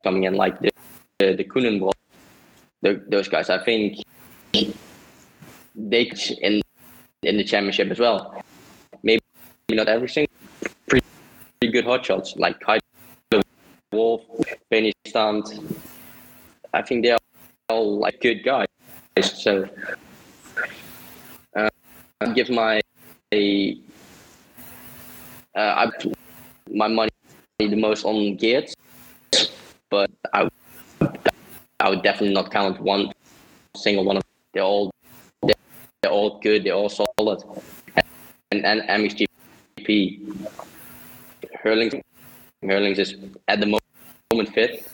coming in, like the the, the Coenen, the, those guys. I think they in in the championship as well. Maybe not everything. Pretty, pretty good hot shots like Kay de Wolf, Benny Stunt. I think they are all like good guys. So uh, I give my a uh, I my money the most on Geerts, but I I would definitely not count one single one of. They're all they're all good. They're all solid. And and MXGP, Herlings, Herlings is at the moment fit.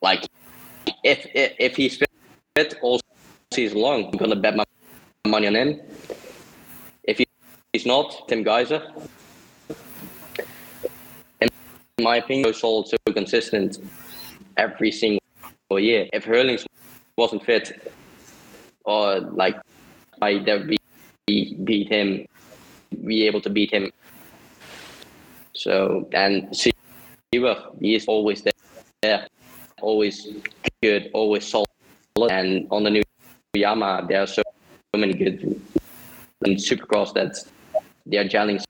Like, if if, if he's fit all season long, I'm gonna bet my money on him. If he, he's not, Tim Gajser. In my opinion, so so consistent every single year. If Herlings wasn't fit, or like I that be, beat him, be able to beat him. So and Seewer, he is always there, always good, always solid. And on the new Yamaha, there are so, so many good in Supercross that they are gelling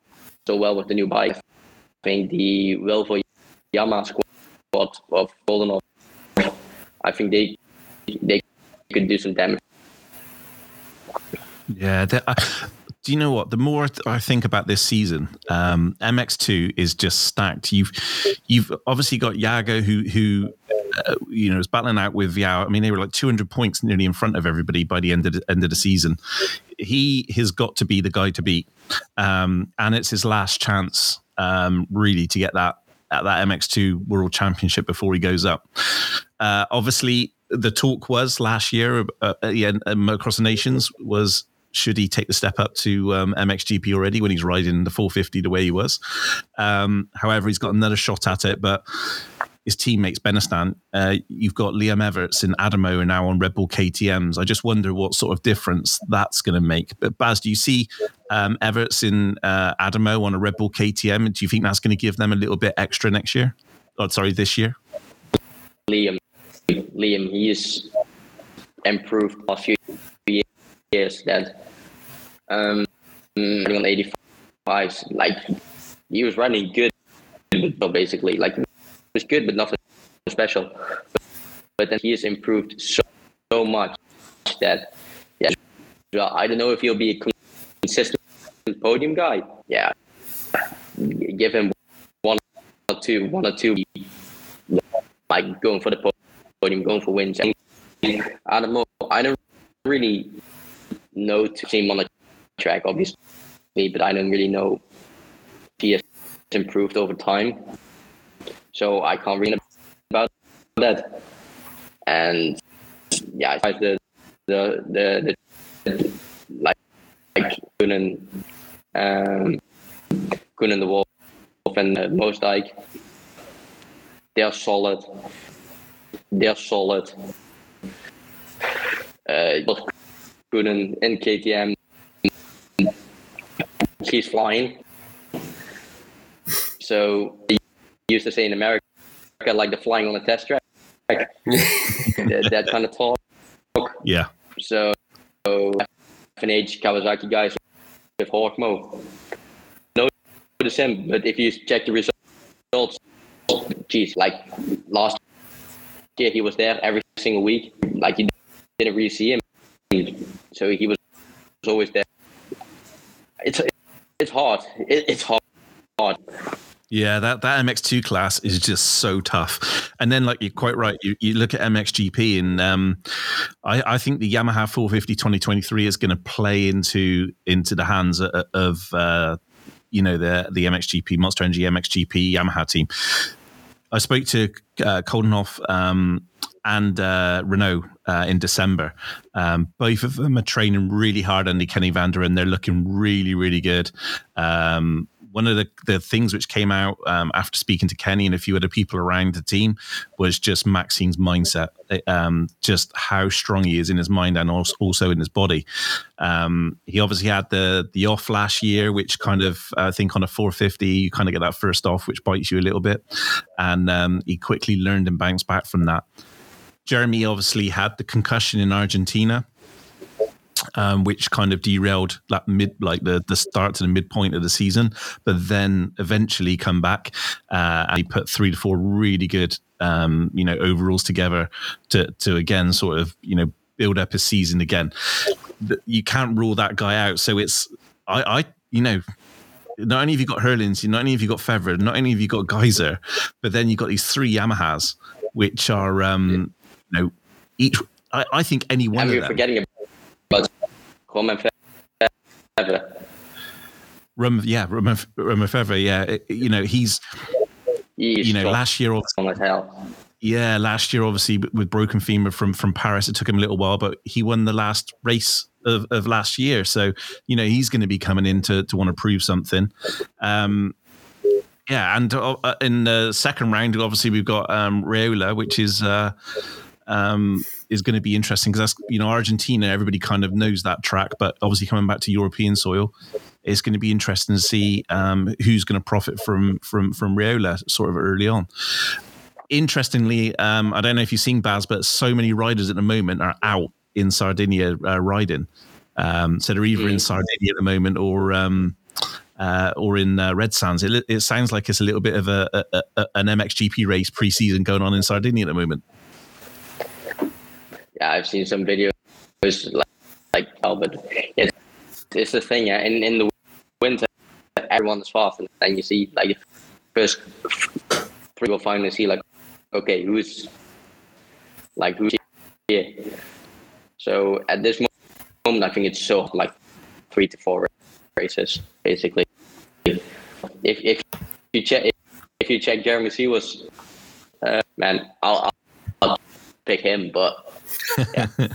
so well with the new bike. I think the Volvo Yamaha squad of Golden I think they they could do some damage yeah. Uh, do you know what? The more I think about this season, um, MX2 is just stacked. You've you've obviously got Jago, who who uh, you know is battling out with Yao. I mean, they were like 200 points nearly in front of everybody by the end of the end of the season. He has got to be the guy to beat, um, and it's his last chance um, really to get that at that MX2 World Championship before he goes up. Uh, obviously, the talk was last year uh, the end um, across the nations was should he take the step up to um, MXGP already when he's riding the 450 the way he was. Um, however, he's got another shot at it, but his teammates Benistant, uh, you've got Liam Everts and Adamo are now on Red Bull KTM's. I just wonder what sort of difference that's going to make. But Bas, do you see um, Everts in uh, Adamo on a Red Bull KTM? Do you think that's going to give them a little bit extra next year? Oh, sorry, this year. Liam, Liam, he's improved last few years. That um, running on 85, like he was running good, but basically, like it was good, but nothing special. But then he has improved so, so much that yeah, well, I don't know if he'll be a consistent podium guy. Yeah, give him one or two, one or two, like going for the podium, going for wins. I don't know. I don't really see him on the track, obviously, but I don't really know he has improved over time. So I can't read about that. And yeah, I the the the, the like like Coenen, um, Coenen the Wolf and most like they are solid. They are solid. Uh, Coenen in KTM, he's flying. So he used to say in America, like the flying on a test track, that, that, kind of talk. Yeah. So, so FNH Kawasaki guys with Hawkmo notice him, but if you check the results, geez, like last year he was there every single week. Like you didn't really see him, so he was always there. It's it's hard. It, it's hard. hard. Yeah, that, that MX2 class is just so tough. And then, like you're quite right, you, you look at MXGP, and um, I, I think the Yamaha 450 2023 is going to play into into the hands of, of uh, you know the the MXGP Monster Energy MXGP Yamaha team. I spoke to uh, Coldenhoff um, and uh, Renaux uh, in December. Um, both of them are training really hard under Kenny Vander, and they're looking really, really good. Um, one of the, the things which came out um, after speaking to Kenny and a few other people around the team was just Maxime's mindset, um, just how strong he is in his mind and also, in his body. Um, he obviously had the the off last year, which kind of I think on a 450 you kind of get that first off, which bites you a little bit, and um, he quickly learned and bounced back from that. Jeremy obviously had the concussion in Argentina um, which kind of derailed that mid, like the the start to the midpoint of the season. But then eventually come back uh, and he put three to four really good, um, you know, overalls together to to again sort of you know build up a season again. You can't rule that guy out. So it's I, I you know not only have you got Herlings, not only have you got Febvre, not only have you got Gajser, but then you've got these three Yamahas, which are, um, you know, each. I, I think any one and of them. forgetting Romain Febvre. Rum, yeah, Romain Febvre, yeah. You know, he's, He's you know, strong last year, hell. yeah, last year, obviously with broken femur from from Paris, it took him a little while, but he won the last race of, of last year. So, you know, he's going to be coming in to, to want to prove something. Um, yeah, and uh, in the second round, obviously we've got um, Riola, which is uh, um, is going to be interesting because that's you know Argentina. Everybody kind of knows that track, but obviously coming back to European soil, it's going to be interesting to see um, who's going to profit from from from Riola sort of early on. Interestingly, um, I don't know if you've seen Bas, but so many riders at the moment are out in Sardinia uh, riding. Um, so they're either in Mm. Sardinia at the moment or um, uh, or in uh, Red Sands. It, it sounds like it's a little bit of a, a, a an MXGP race pre-season going on in Sardinia at the moment. I've seen some videos like like oh, but yeah, it's the thing. Yeah, in in the winter, everyone's fast, and then you see like first three will finally see like, okay, who's like who's here. So at this moment, I think it's so like three to four races basically. If if you check if you check Jeremy Seewer's, uh, man, I'll, I'll pick him, but yeah.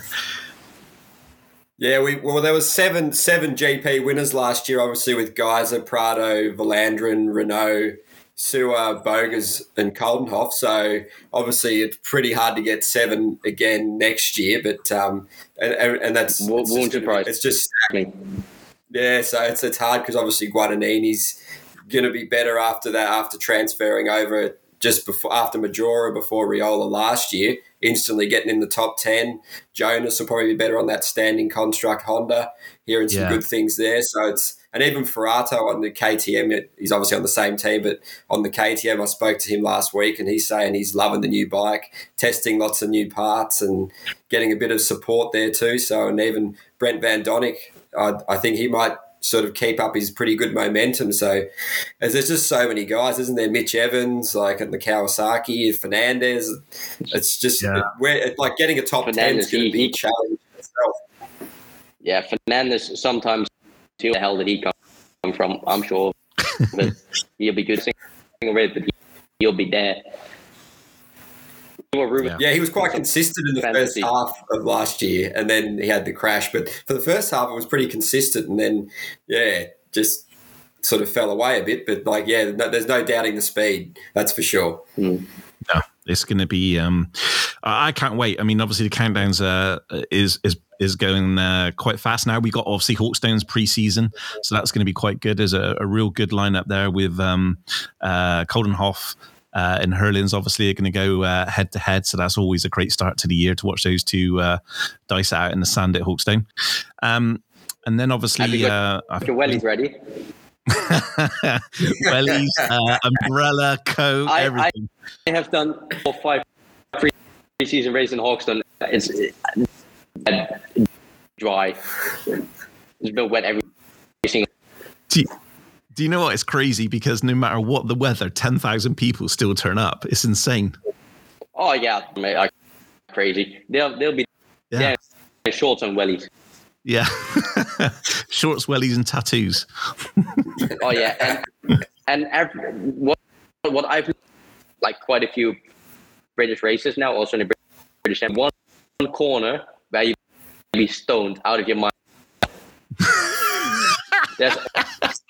Yeah, we well there was seven seven GP winners last year, obviously with Gajser, Prado, Vlaanderen, Renaux, Seewer, Bogers, and Coldenhoff. So obviously it's pretty hard to get seven again next year, but um, and and, and that's won't it's just, surprise it's just me. yeah, so it's it's hard because obviously Guadagnini's going to be better after that after transferring over just before after Maggiora before Riola last year, instantly getting in the top ten. Jonass will probably be better on that standing construct Honda, hearing some Yeah. good things there. So it's and even Forato on the KTM, it- he's obviously on the same team, but on the KTM, I spoke to him last week, and he's saying he's loving the new bike, testing lots of new parts, and getting a bit of support there too. So and even Brent Van Doninck, I, I think he might sort of keep up his pretty good momentum. So as there's just so many guys, isn't there? Mitch Evans, like at the Kawasaki, Fernandez. It's just Yeah. where like getting a top ten is going to be he- a challenge itself. Yeah, Fernandez sometimes too. The hell did he come from? I'm sure, but he'll be good single race, but he, he'll be there. Ruben, Yeah. Yeah, he was quite consistent in the Fantasy. first half of last year, and then he had the crash. But for the first half, it was pretty consistent, and then yeah, just sort of fell away a bit. But like, yeah, no, there's no doubting the speed. That's for sure. No, it's going to be. Um, I I can't wait. I mean, obviously the countdowns uh, is is is going uh, quite fast now. We got obviously Hawkstone's preseason, so that's going to be quite good. There's a, a real good lineup there with um, uh, Coldenhoff. Uh, and Herlings obviously are going to go head to head, so that's always a great start to the year to watch those two uh, dice out in the sand at Hawkstone. Um, and then obviously, you uh, welly's ready. wellies, uh, umbrella, coat, I- everything. I have done four, five pre-season races in Hawkstone. It's uh, dry. It's been wet every single. Do you, do you know what? It's crazy because no matter what the weather, 10,000 people still turn up. It's insane. Oh yeah, mate, I, crazy. They'll they'll be Yeah. yeah. shorts and wellies. Yeah. Shorts, wellies, and tattoos. Oh yeah, and and every, what what I've like quite a few British races now, also in the British and one corner where you be stoned out of your mind. There's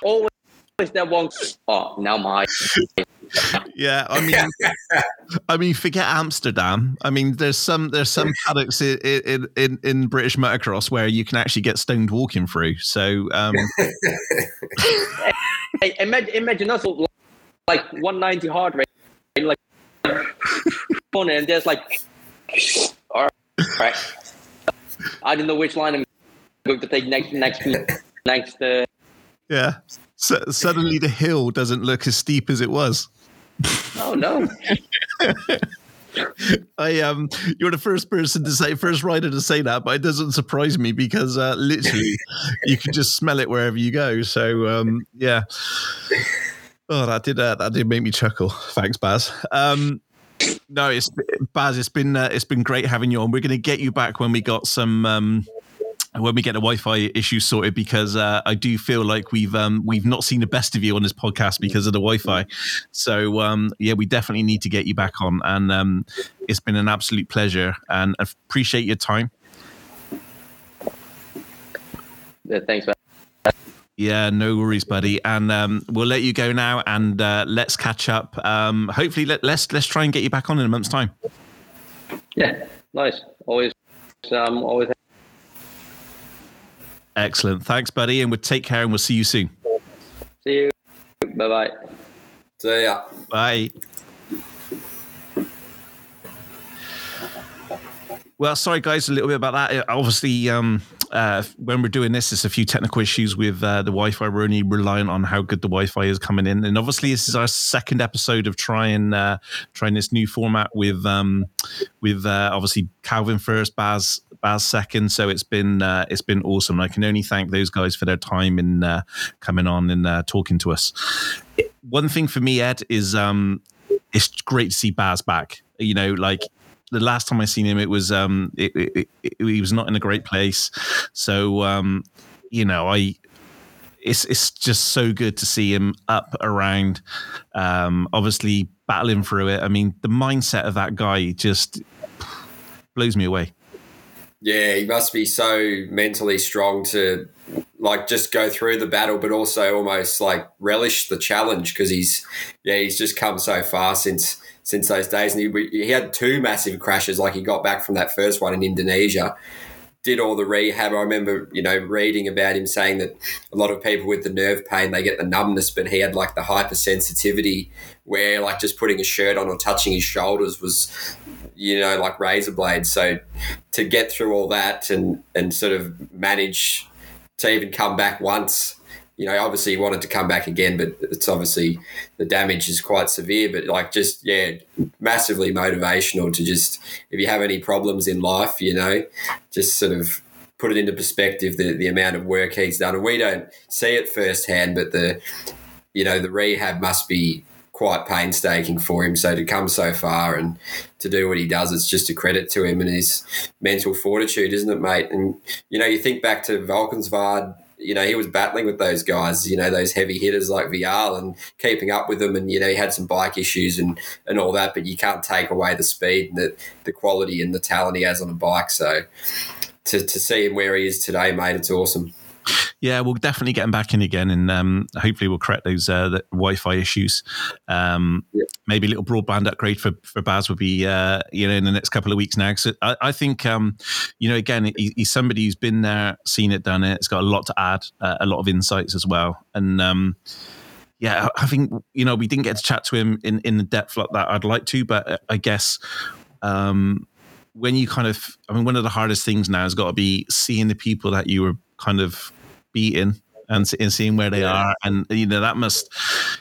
always that one. Oh, now my Yeah, I mean, I mean, forget Amsterdam. I mean, there's some there's some paddocks in in, in, British motocross where you can actually get stoned walking through. So, um, Hey, imagine, imagine us like 190 hard rate, like corner, and there's like, all right, I don't know which line I'm going to take next, next, next. Uh, yeah, so, suddenly the hill doesn't look as steep as it was. oh no, I um, you're the first person to say, first rider to say that, but it doesn't surprise me because uh, literally, you can just smell it wherever you go. So um, yeah. Oh, that did uh, that did make me chuckle. Thanks, Bas. Um, no, it's Bas. It's been uh, it's been great having you on. We're going to get you back when we got some. Um, when we get the Wi-Fi issue sorted, because uh, I do feel like we've um, we've not seen the best of you on this podcast because of the Wi-Fi. So um, yeah, we definitely need to get you back on, and um, it's been an absolute pleasure, and appreciate your time. Uh, thanks, man. Yeah, no worries, buddy. And um, we'll let you go now, and uh, let's catch up. Um, hopefully, let, let's let's try and get you back on in a month's time. Yeah, nice. Always, um, always. Excellent. Thanks, buddy, and we'll take care, and we'll see you soon. See you. Bye bye. See ya. Bye. Well, sorry guys, a little bit about that. Uh, Obviously, um, uh, when we're doing this, there's a few technical issues with uh, the Wi-Fi. We're only relying on how good the Wi-Fi is coming in, and obviously, this is our second episode of trying uh, trying this new format with um, with uh, obviously Calvin first, Bas Bas second. So it's been uh, it's been awesome. I can only thank those guys for their time in uh, coming on and uh, talking to us. One thing for me, Ed, is um, it's great to see Bas back. You know, like the last time I seen him, it was um, it, it, it, he was not in a great place. So um, you know, I it's it's just so good to see him up around. Um, obviously battling through it. I mean, the mindset of that guy just blows me away. Yeah, he must be so mentally strong to like just go through the battle, but also almost like relish the challenge because he's yeah he's just come so far since since those days, and he he had two massive crashes. Like he got back from that first one in Indonesia, did all the rehab. I remember, you know, reading about him saying that a lot of people with the nerve pain they get the numbness, but he had like the hypersensitivity where like just putting a shirt on or touching his shoulders was, you know, like razor blades. So to get through all that and and sort of manage to even come back once you know, obviously he wanted to come back again, but it's obviously the damage is quite severe. But like, just yeah, massively motivational to just if you have any problems in life, you know, just sort of put it into perspective the the amount of work he's done, and we don't see it firsthand, but the you know the rehab must be quite painstaking for him. So to come so far and to do what he does, it's just a credit to him and his mental fortitude, isn't it, mate? And you know, you think back to Valkenswaard you know, he was battling with those guys, you know, those heavy hitters like Vialle and keeping up with them. And, you know, he had some bike issues and, and all that, but you can't take away the speed and the, the quality and the talent he has on a bike. So to, to see him where he is today, mate, it's awesome. Yeah, we'll definitely get him back in again, and um, hopefully we'll correct those uh, Wi-Fi issues. Um, yeah. Maybe a little broadband upgrade for for Bas would be uh, you know in the next couple of weeks now. So I, I think um, you know again he, he's somebody who's been there, seen it, done it. It's got a lot to add, uh, a lot of insights as well, and um, yeah, I think you know we didn't get to chat to him in in the depth like that I'd like to, but uh, I guess um, when you kind of, I mean, one of the hardest things now has got to be seeing the people that you were kind of beating and, and seeing where they are, and you know that must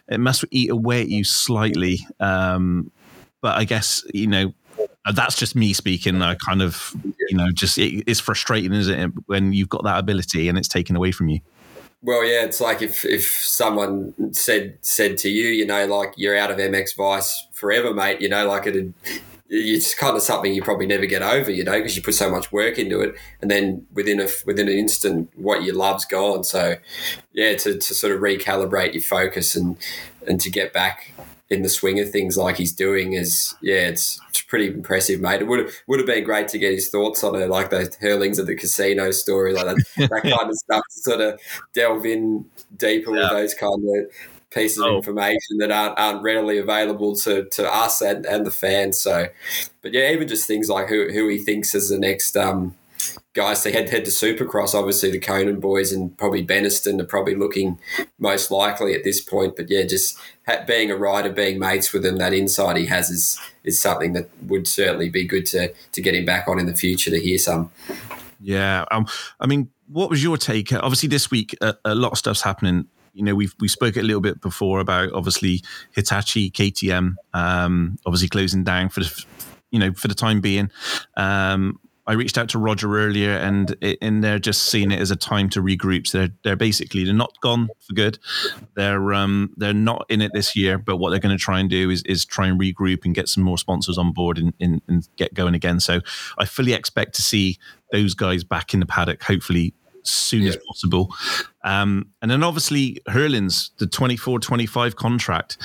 it must eat away at you slightly. Um, but I guess you know that's just me speaking. I kind of you know just it, it's frustrating, isn't it, when you've got that ability and it's taken away from you. Well, yeah, it's like if, if someone said said to you, you know, like you're out of MX Vice forever, mate. You know, like it it's kind of something you probably never get over, you know, because you put so much work into it, and then within a within an instant, what you love's gone. So, yeah, to, to sort of recalibrate your focus and and to get back in the swing of things like he's doing is yeah, it's, it's pretty impressive, mate. It would have would have been great to get his thoughts on it, like those Herlings of the casino story, like that, that kind of stuff. To sort of delve in deeper yeah. with those kind of pieces oh. of information that aren't, aren't readily available to, to us and, and the fans. So, but yeah, even just things like who, who he thinks is the next um, guys to head head to Supercross. Obviously, the Coenen boys and probably Benistant are probably looking most likely at this point. But yeah, just being a rider, being mates with him, that insight he has is is something that would certainly be good to to get him back on in the future to hear some. Yeah, um, I mean, what was your take? Obviously, this week a, a lot of stuff's happening you know, we've we spoke a little bit before about obviously Hitachi, KTM, um, obviously closing down for the, you know, for the time being. Um, I reached out to Roger earlier, and in they're just seeing it as a time to regroup. So they're they're basically they're not gone for good. They're um they're not in it this year, but what they're going to try and do is is try and regroup and get some more sponsors on board and, and, and get going again. So I fully expect to see those guys back in the paddock, hopefully soon yeah. as possible. Um, and then obviously Herlings, the 24 25 contract.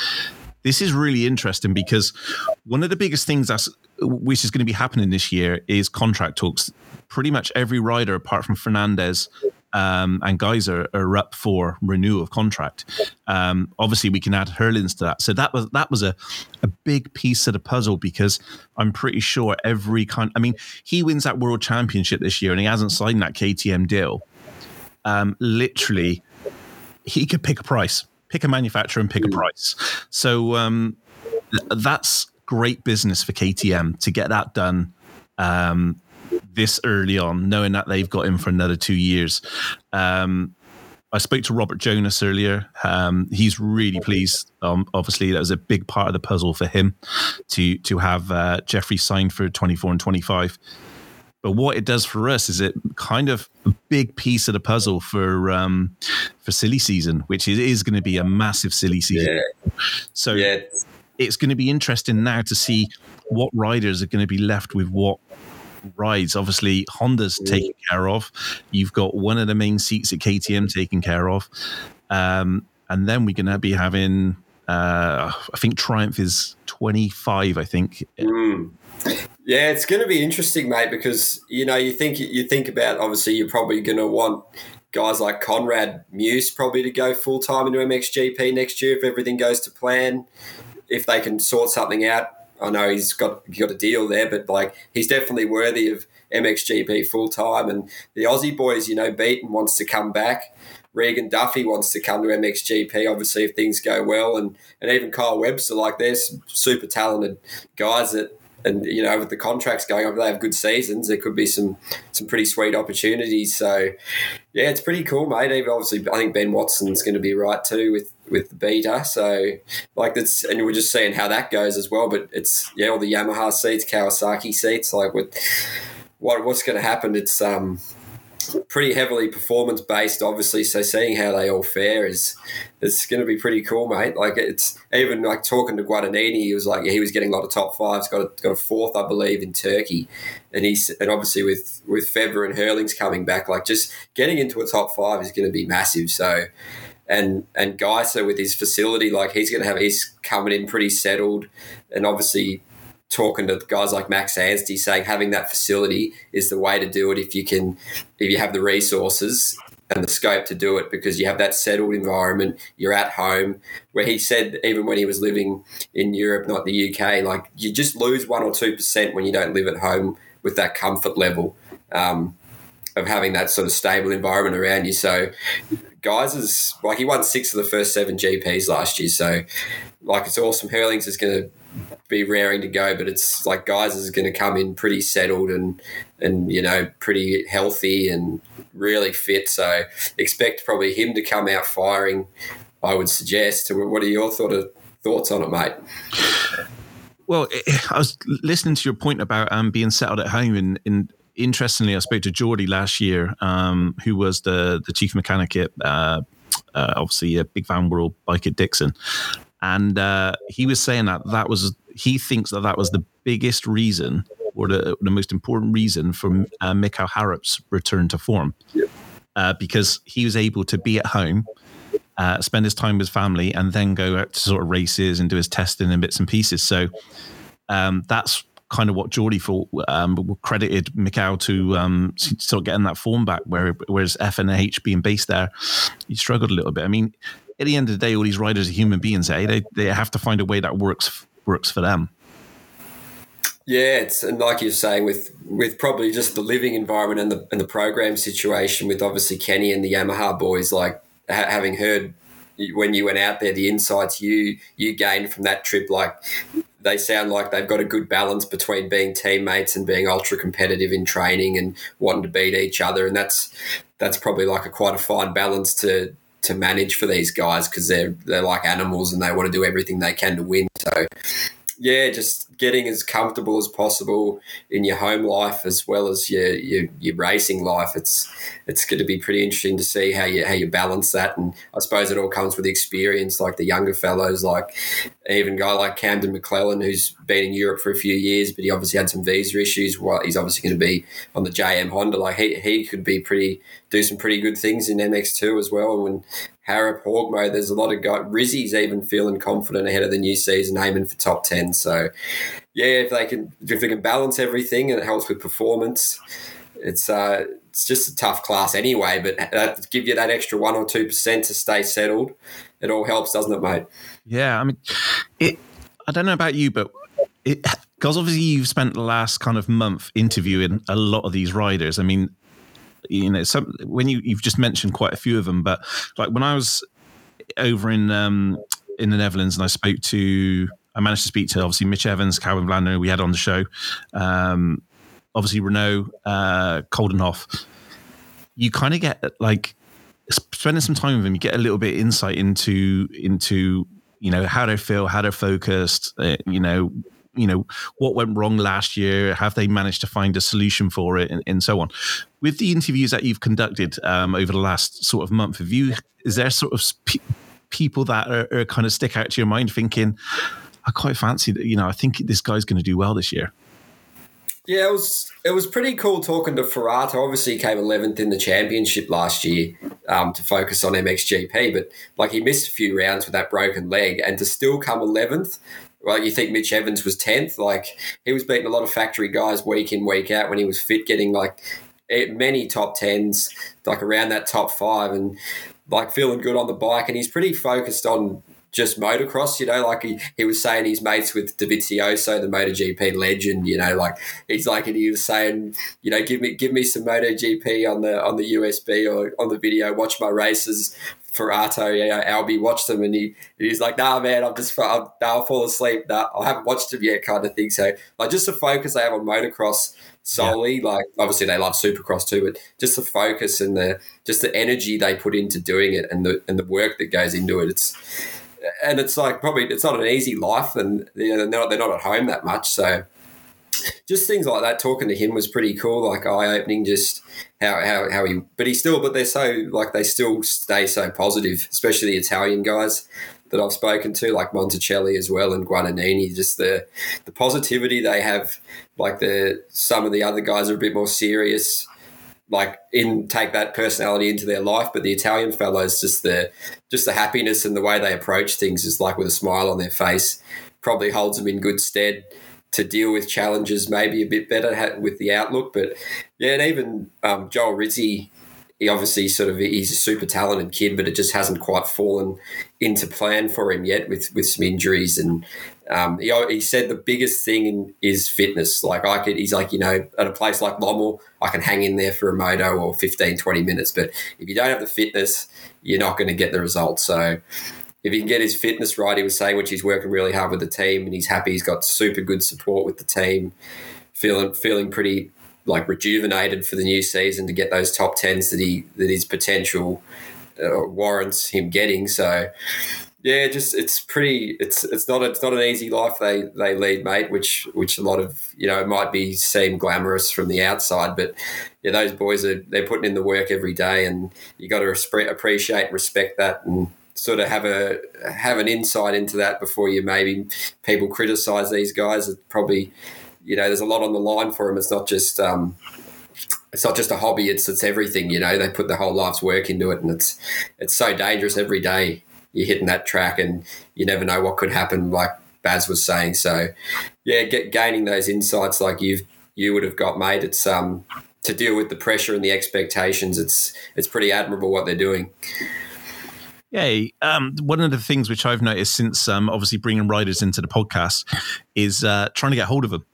This is really interesting because one of the biggest things that's which is going to be happening this year is contract talks. Pretty much every rider, apart from Fernandez um, and Gajser, are up for renewal of contract. Um, obviously, we can add Herlings to that. So that was that was a a big piece of the puzzle because I'm pretty sure every kind. I mean, he wins that world championship this year and he hasn't signed that KTM deal um, literally he could pick a price, pick a manufacturer and pick a mm. price. So um, that's great business for KTM to get that done um, this early on, knowing that they've got him for another two years. Um, I spoke to Robert Jonass earlier. Um, he's really pleased. Um, obviously, that was a big part of the puzzle for him to to have uh, Jeffrey signed for 24 and 25 But what it does for us is it kind of a big piece of the puzzle for um, for silly season, which is, is going to be a massive silly season. Yeah. So Yeah. it's going to be interesting now to see what riders are going to be left with what rides. Obviously, Honda's taken care of. You've got one of the main seats at KTM taken care of, um, and then we're going to be having. Uh, I think Triumph is twenty five. I think Mm. Yeah, it's going to be interesting, mate, because you know you think you think about obviously you're probably going to want guys like Conrad Mewse probably to go full time into MXGP next year if everything goes to plan. If they can sort something out, I know he's got got a deal there, but like he's definitely worthy of MXGP full time. And the Aussie boys, you know, Beaton wants to come back. Regan Duffy wants to come to MXGP, obviously, if things go well. And, and even Kyle Webster, like, they're super talented guys that, and, you know, with the contracts going up, they have good seasons. There could be some some pretty sweet opportunities. So, yeah, it's pretty cool, mate. Even obviously, I think Ben Watson's going to be right too with with the Beta. So, like that's, and we're just seeing how that goes as well. But it's yeah, all the Yamaha seats, Kawasaki seats, like with what what's going to happen. It's um pretty heavily performance based, obviously. So seeing how they all fare is it's going to be pretty cool, mate. Like it's even like talking to Guadagnini, he was like, he was getting a lot of top fives. Got a, got a fourth, I believe, in Turkey, and he's and obviously with with Febvre and Herlings coming back, like just getting into a top five is going to be massive. So. And and Gajser with his facility, like he's going to have, he's coming in pretty settled, and obviously talking to guys like Max Anstey saying having that facility is the way to do it if you can if you have the resources and the scope to do it because you have that settled environment you're at home. Where he said even when he was living in Europe not the UK like you just lose 1 or 2% when you don't live at home with that comfort level um, of having that sort of stable environment around you. So Gajser's like he won six of the first seven GPs last year. So like it's awesome. Herlings is going to be raring to go, but it's like Gajser's going to come in pretty settled and and you know pretty healthy and really fit. So expect probably him to come out firing. I would suggest. What are your thought of, thoughts on it, mate? Well, I was listening to your point about um, being settled at home, and, and interestingly, I spoke to Geordie last year, um, who was the the chief mechanic at uh, uh, obviously a Big Van World Bike at Dixon, and uh, he was saying that that was he thinks that that was the biggest reason or the, the most important reason for uh, Haarup's return to form, uh, because he was able to be at home. Uh, spend his time with his family and then go out to sort of races and do his testing and bits and pieces. So um, that's kind of what Geordie thought um, credited Mikkel to um, sort of getting that form back, where, whereas F&H being based there, he struggled a little bit. I mean, at the end of the day, all these riders are human beings. Eh? They they have to find a way that works works for them. Yeah, it's and like you're saying with with probably just the living environment and the and the program situation with obviously Kenny and the Yamaha boys, like ha- having heard when you went out there, the insights you you gained from that trip, like they sound like they've got a good balance between being teammates and being ultra competitive in training and wanting to beat each other, and that's that's probably like a quite a fine balance to to manage for these guys because they're they're like animals and they want to do everything they can to win. So yeah, just getting as comfortable as possible in your home life as well as your your, your racing life. It's it's going to be pretty interesting to see how you how you balance that. And I suppose it all comes with experience, like the younger fellows, like even guy like Camden McLellan, who's been in Europe for a few years, but he obviously had some visa issues. Well, he's obviously going to be on the JM Honda. Like he he could be pretty do some pretty good things in MX2 as well. And Haarup, Horgmo, there's a lot of guys. Rizzi's even feeling confident ahead of the new season, aiming for top ten. So, yeah, if they can if they can balance everything and it helps with performance, it's uh, it's just a tough class anyway. But that give you that extra one or two percent to stay settled. It all helps, doesn't it, mate? Yeah, I mean, it. I don't know about you, but it because obviously you've spent the last kind of month interviewing a lot of these riders. I mean, you know, some when you you've just mentioned quite a few of them, but like when I was over in um, in the Netherlands and I spoke to, I managed to speak to obviously Mitch Evans, Calvin Vlaanderen, we had on the show, um, obviously Renaux, uh, Coldenhoff. You kind of get like spending some time with them, you get a little bit insight into into you know how they feel, how they're focused, uh, you know you know, what went wrong last year? Have they managed to find a solution for it, and, and so on? With the interviews that you've conducted um, over the last sort of month, have you is there sort of pe- people that are, are kind of stick out to your mind, thinking, I quite fancy that, you know, I think this guy's going to do well this year. Yeah, it was it was pretty cool talking to Forato. Obviously, he came eleventh in the championship last year um, to focus on MXGP, but like he missed a few rounds with that broken leg, and to still come eleventh. Well, you think Mitch Evans was tenth? Like he was beating a lot of factory guys week in week out when he was fit, getting like Eh, many top tens, like around that top five, and like feeling good on the bike. And he's pretty focused on just motocross, you know, like he, he was saying he's mates with Dovizioso, the MotoGP legend, you know, like he's like and he was saying, you know, give me give me some MotoGP on the on the USB or on the video, watch my races. Forato, yeah, Albie watched them and he he's like, nah, man, I'm just I'll, I'll fall asleep. Nah, I haven't watched them yet, kind of thing. So like just the focus they have on motocross solely, yeah. like obviously they love supercross too, but just the focus and the just the energy they put into doing it and the and the work that goes into it. It's and it's like probably it's not an easy life, and you know, they're not they're not at home that much, so just things like that. Talking to him was pretty cool, like eye opening. Just how, how how he, but he still, but they're so like they still stay so positive, especially the Italian guys that I've spoken to, like Monticelli as well and Guadagnini. Just the the positivity they have. Like the some of the other guys are a bit more serious like in take that personality into their life. But the Italian fellows, just the just the happiness and the way they approach things is like with a smile on their face, probably holds them in good stead to deal with challenges maybe a bit better with the outlook. But yeah, and even um, Joel Rizzi, he obviously sort of he's a super talented kid, but it just hasn't quite fallen into plan for him yet with with some injuries and um, he, he said the biggest thing is fitness. Like I could, he's like, you know, at a place like Lommel, I can hang in there for a moto or 15, 20 minutes. But if you don't have the fitness, you're not going to get the results. So if he can get his fitness right, he was saying, which he's working really hard with the team and he's happy. He's got super good support with the team, feeling, feeling pretty like rejuvenated for the new season to get those top tens that he, that his potential uh, warrants him getting. So, yeah, just it's pretty. It's it's not it's not an easy life they they lead, mate. Which which a lot of you know might be seem glamorous from the outside, but yeah, those boys are they're putting in the work every day, and you got to appreciate respect that, and sort of have a have an insight into that before you maybe people criticize these guys. It's probably you know there's a lot on the line for them. It's not just. Um, it's not just a hobby; it's it's everything. You know, they put their whole life's work into it, and it's it's so dangerous every day you're hitting that track and you never know what could happen, like Bas was saying. So, yeah, get, gaining those insights like you've you would have got, made. It's um to deal with the pressure and the expectations. It's it's pretty admirable what they're doing. Yeah, um, one of the things which I've noticed since um, obviously bringing riders into the podcast is uh, trying to get hold of them.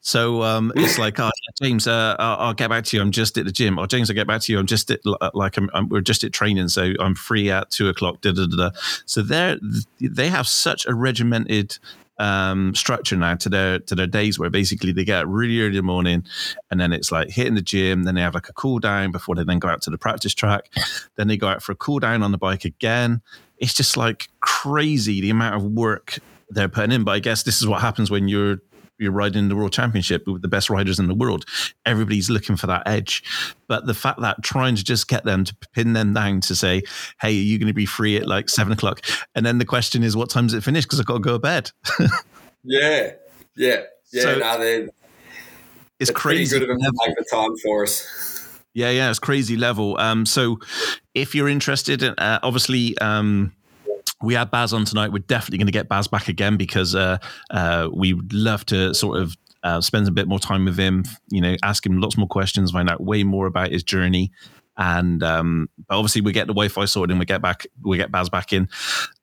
So um, it's like, oh, James, uh, I'll, I'll, get back to you. I'm just at the gym. Or James, I'll get back to you. I'm just at like I'm, I'm we're just at training, so I'm free at two o'clock. Da, da, da, So they they have such a regimented um, structure now to their to their days where basically they get up really early in the morning and then it's like hitting the gym then they have like a cool down before they then go out to the practice track. Then they go out for a cool down on the bike again. It's just like crazy the amount of work they're putting in. But i guess this is what happens when you're you're riding the world championship with the best riders in the world. Everybody's looking for that edge. But the fact that trying to just get them to pin them down to say, hey, are you going to be free at like seven o'clock? And then the question is, what time does it finish? Because I've got to go to bed. yeah. Yeah. Yeah. So, no, it's, it's crazy. Good of them to the time for us. Yeah, yeah, it's crazy level. Um, so if you're interested, uh, obviously, um, we had Bas on tonight. We're definitely going to get Bas back again because uh, uh, we would love to sort of uh, spend a bit more time with him. You know, ask him lots more questions, find out way more about his journey. And um, but obviously, we get the Wi-Fi sorted, and we get back, we get Bas back in.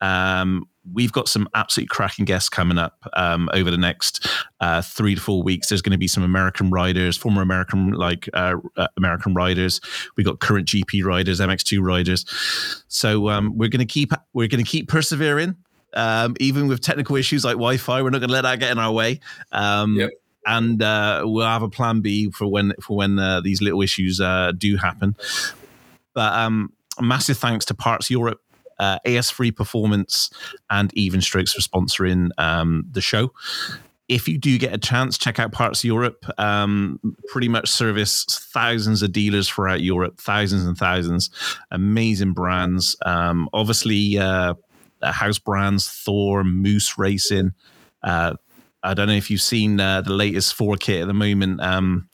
Um, we've got some absolutely cracking guests coming up um, over the next uh, three to four weeks. There's going to be some American riders, former American like uh, uh, American riders. We've got current GP riders, MX2 riders. So um, we're going to keep we're going to keep persevering, um, even with technical issues like Wi-Fi. We're not going to let that get in our way. Um, yep. And uh, we'll have a plan B for when for when uh, these little issues uh, do happen. But um, massive thanks to Parts Europe uh, AS3 Performance and Even Strokes for sponsoring um, the show. if you do get a chance, check out Parts Europe. Um, pretty much service thousands of dealers throughout Europe, thousands and thousands. Amazing brands. Um, obviously, uh, house brands, Thor, Moose Racing. Uh, I don't know if you've seen uh, the latest Thor kit at the moment, um,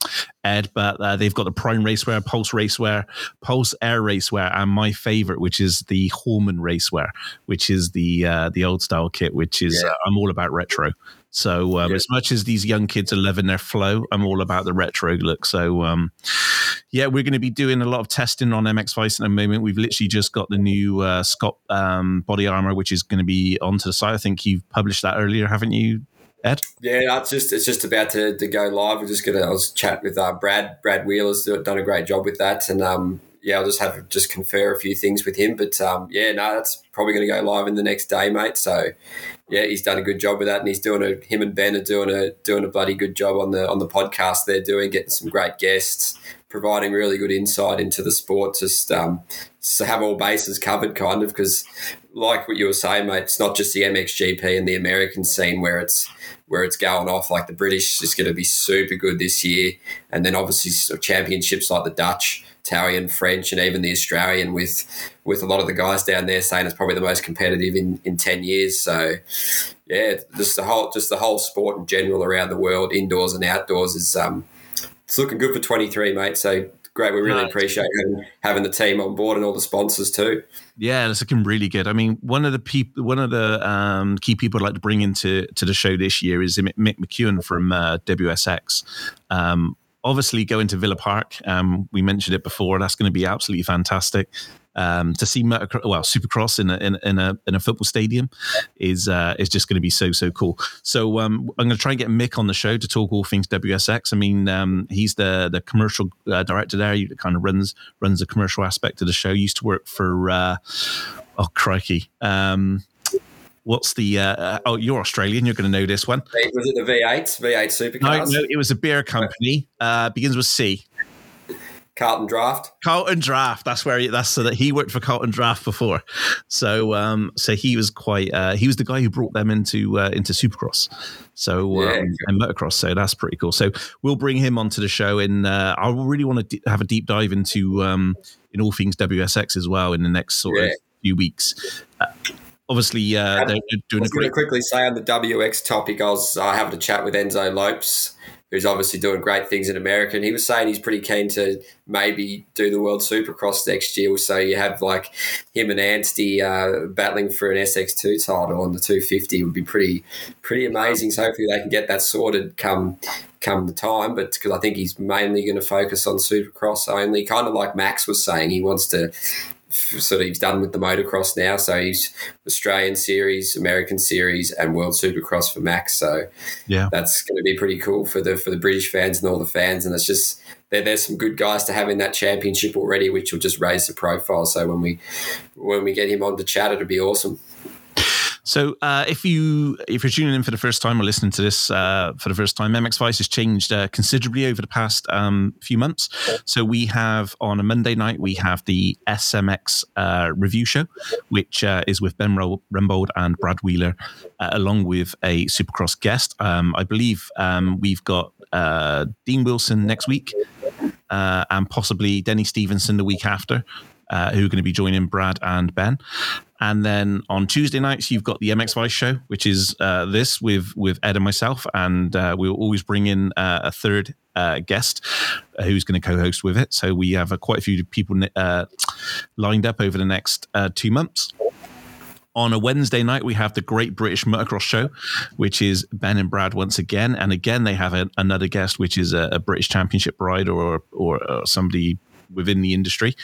Ed, but uh, they've got the Prime Racewear, Pulse Racewear, Pulse Air Racewear, and my favorite, which is the Hallman Racewear, which is the uh, the old style kit, which is Yeah. uh, I'm all about retro. So um, Yeah. as much as these young kids are loving their flow, I'm all about the retro look. So um, yeah, we're going to be doing a lot of testing on MX Vice in a moment. We've literally just got the new uh, Scott um, body armor, which is going to be onto the site. I think you've published that earlier, haven't you, Yeah, that's just it's just about to, to go live. We're just gonna. I was chatting with uh, Brad. Brad Wheeler's done a great job with that, and um, yeah, I'll just have just confer a few things with him. But um, yeah, no, that's probably going to go live in the next day, mate. So yeah, he's done a good job with that, and he's doing a. Him and Ben are doing a doing a bloody good job on the on the podcast. They're doing getting some great guests, providing really good insight into the sport. Just um, have all bases covered, kind of because like what you were saying, mate, it's not just the MXGP and the American scene where it's where it's going off. Like the British is going to be super good this year, and then obviously sort of championships like the Dutch, Italian, French, and even the Australian. With with a lot of the guys down there saying it's probably the most competitive in, in ten years. So yeah, just the whole just the whole sport in general around the world, indoors and outdoors, is um, it's looking good for twenty three, mate. So. Great, we really Nice. appreciate having, having the team on board and all the sponsors too. Yeah, it's looking really good. I mean, one of the people, one of the um, key people I'd like to bring into to the show this year is Mick Mick McEwen from uh, WSX. Um, obviously, going to Villa Park. Um, we mentioned it before. That's going to be absolutely fantastic. Um, to see well Supercross in a, in, in a in a football stadium is uh, is just going to be so so cool. So um, I'm going to try and get Mick on the show to talk all things WSX. I mean, um, he's the the commercial uh, director there. He kind of runs runs the commercial aspect of the show. Used to work for uh, oh crikey. Um, what's the uh, uh, oh you're Australian. You're going to know this one. Was it the V8, V8 No, Supercars? no, it was a beer company. Uh, begins with C. Carlton Draft. Carlton Draft. That's where he, that's so that he worked for Carlton Draft before. So um, so he was quite uh, he was the guy who brought them into uh, into Supercross. So um, Yeah. and motocross. So that's pretty cool. So we'll bring him onto the show, and uh, I really want to d- have a deep dive into um, in all things WSX as well in the next sort of few weeks. Uh, obviously, uh, they're, I doing a was going to quickly say on the WX topic, I was uh, having a chat with Enzo Lopes, who's obviously doing great things in America, and he was saying he's pretty keen to maybe do the World Supercross next year. So you have like him and Anstey uh, battling for an SX2 title on the 250 would be pretty pretty amazing. So hopefully they can get that sorted come come the time. But because I think he's mainly going to focus on Supercross only, kind of like Max was saying, he wants to sort of he's done with the motocross now. So he's Australian series, American series, and World Supercross for Max. So Yeah. that's going to be pretty cool for the for the British fans and all the fans. And it's just there, there's some good guys to have in that championship already, which will just raise the profile. So when we when we get him on to chat, it'll be awesome. So, uh, if you if you're tuning in for the first time or listening to this uh, for the first time, MX Vice has changed uh, considerably over the past um, few months. So, we have on a Monday night we have the SMX uh, review show, which uh, is with Ben Rembold and Brad Wheeler, uh, along with a Supercross guest. Um, I believe um, we've got Dean Wilson next week, and possibly Denny Stevenson the week after, uh, who are going to be joining Brad and Ben. And then on Tuesday nights, you've got the MX Vice show, which is uh, this with with Ed and myself, and uh, we'll always bring in uh, a third uh, guest uh, who's going to co-host with it. So we have uh, quite a few people lined up over the next two months. On a Wednesday night, we have the Great British Motocross Show, which is Ben and Brad once again, and again they have a, another guest, which is a, a British Championship rider or, or or somebody within the industry.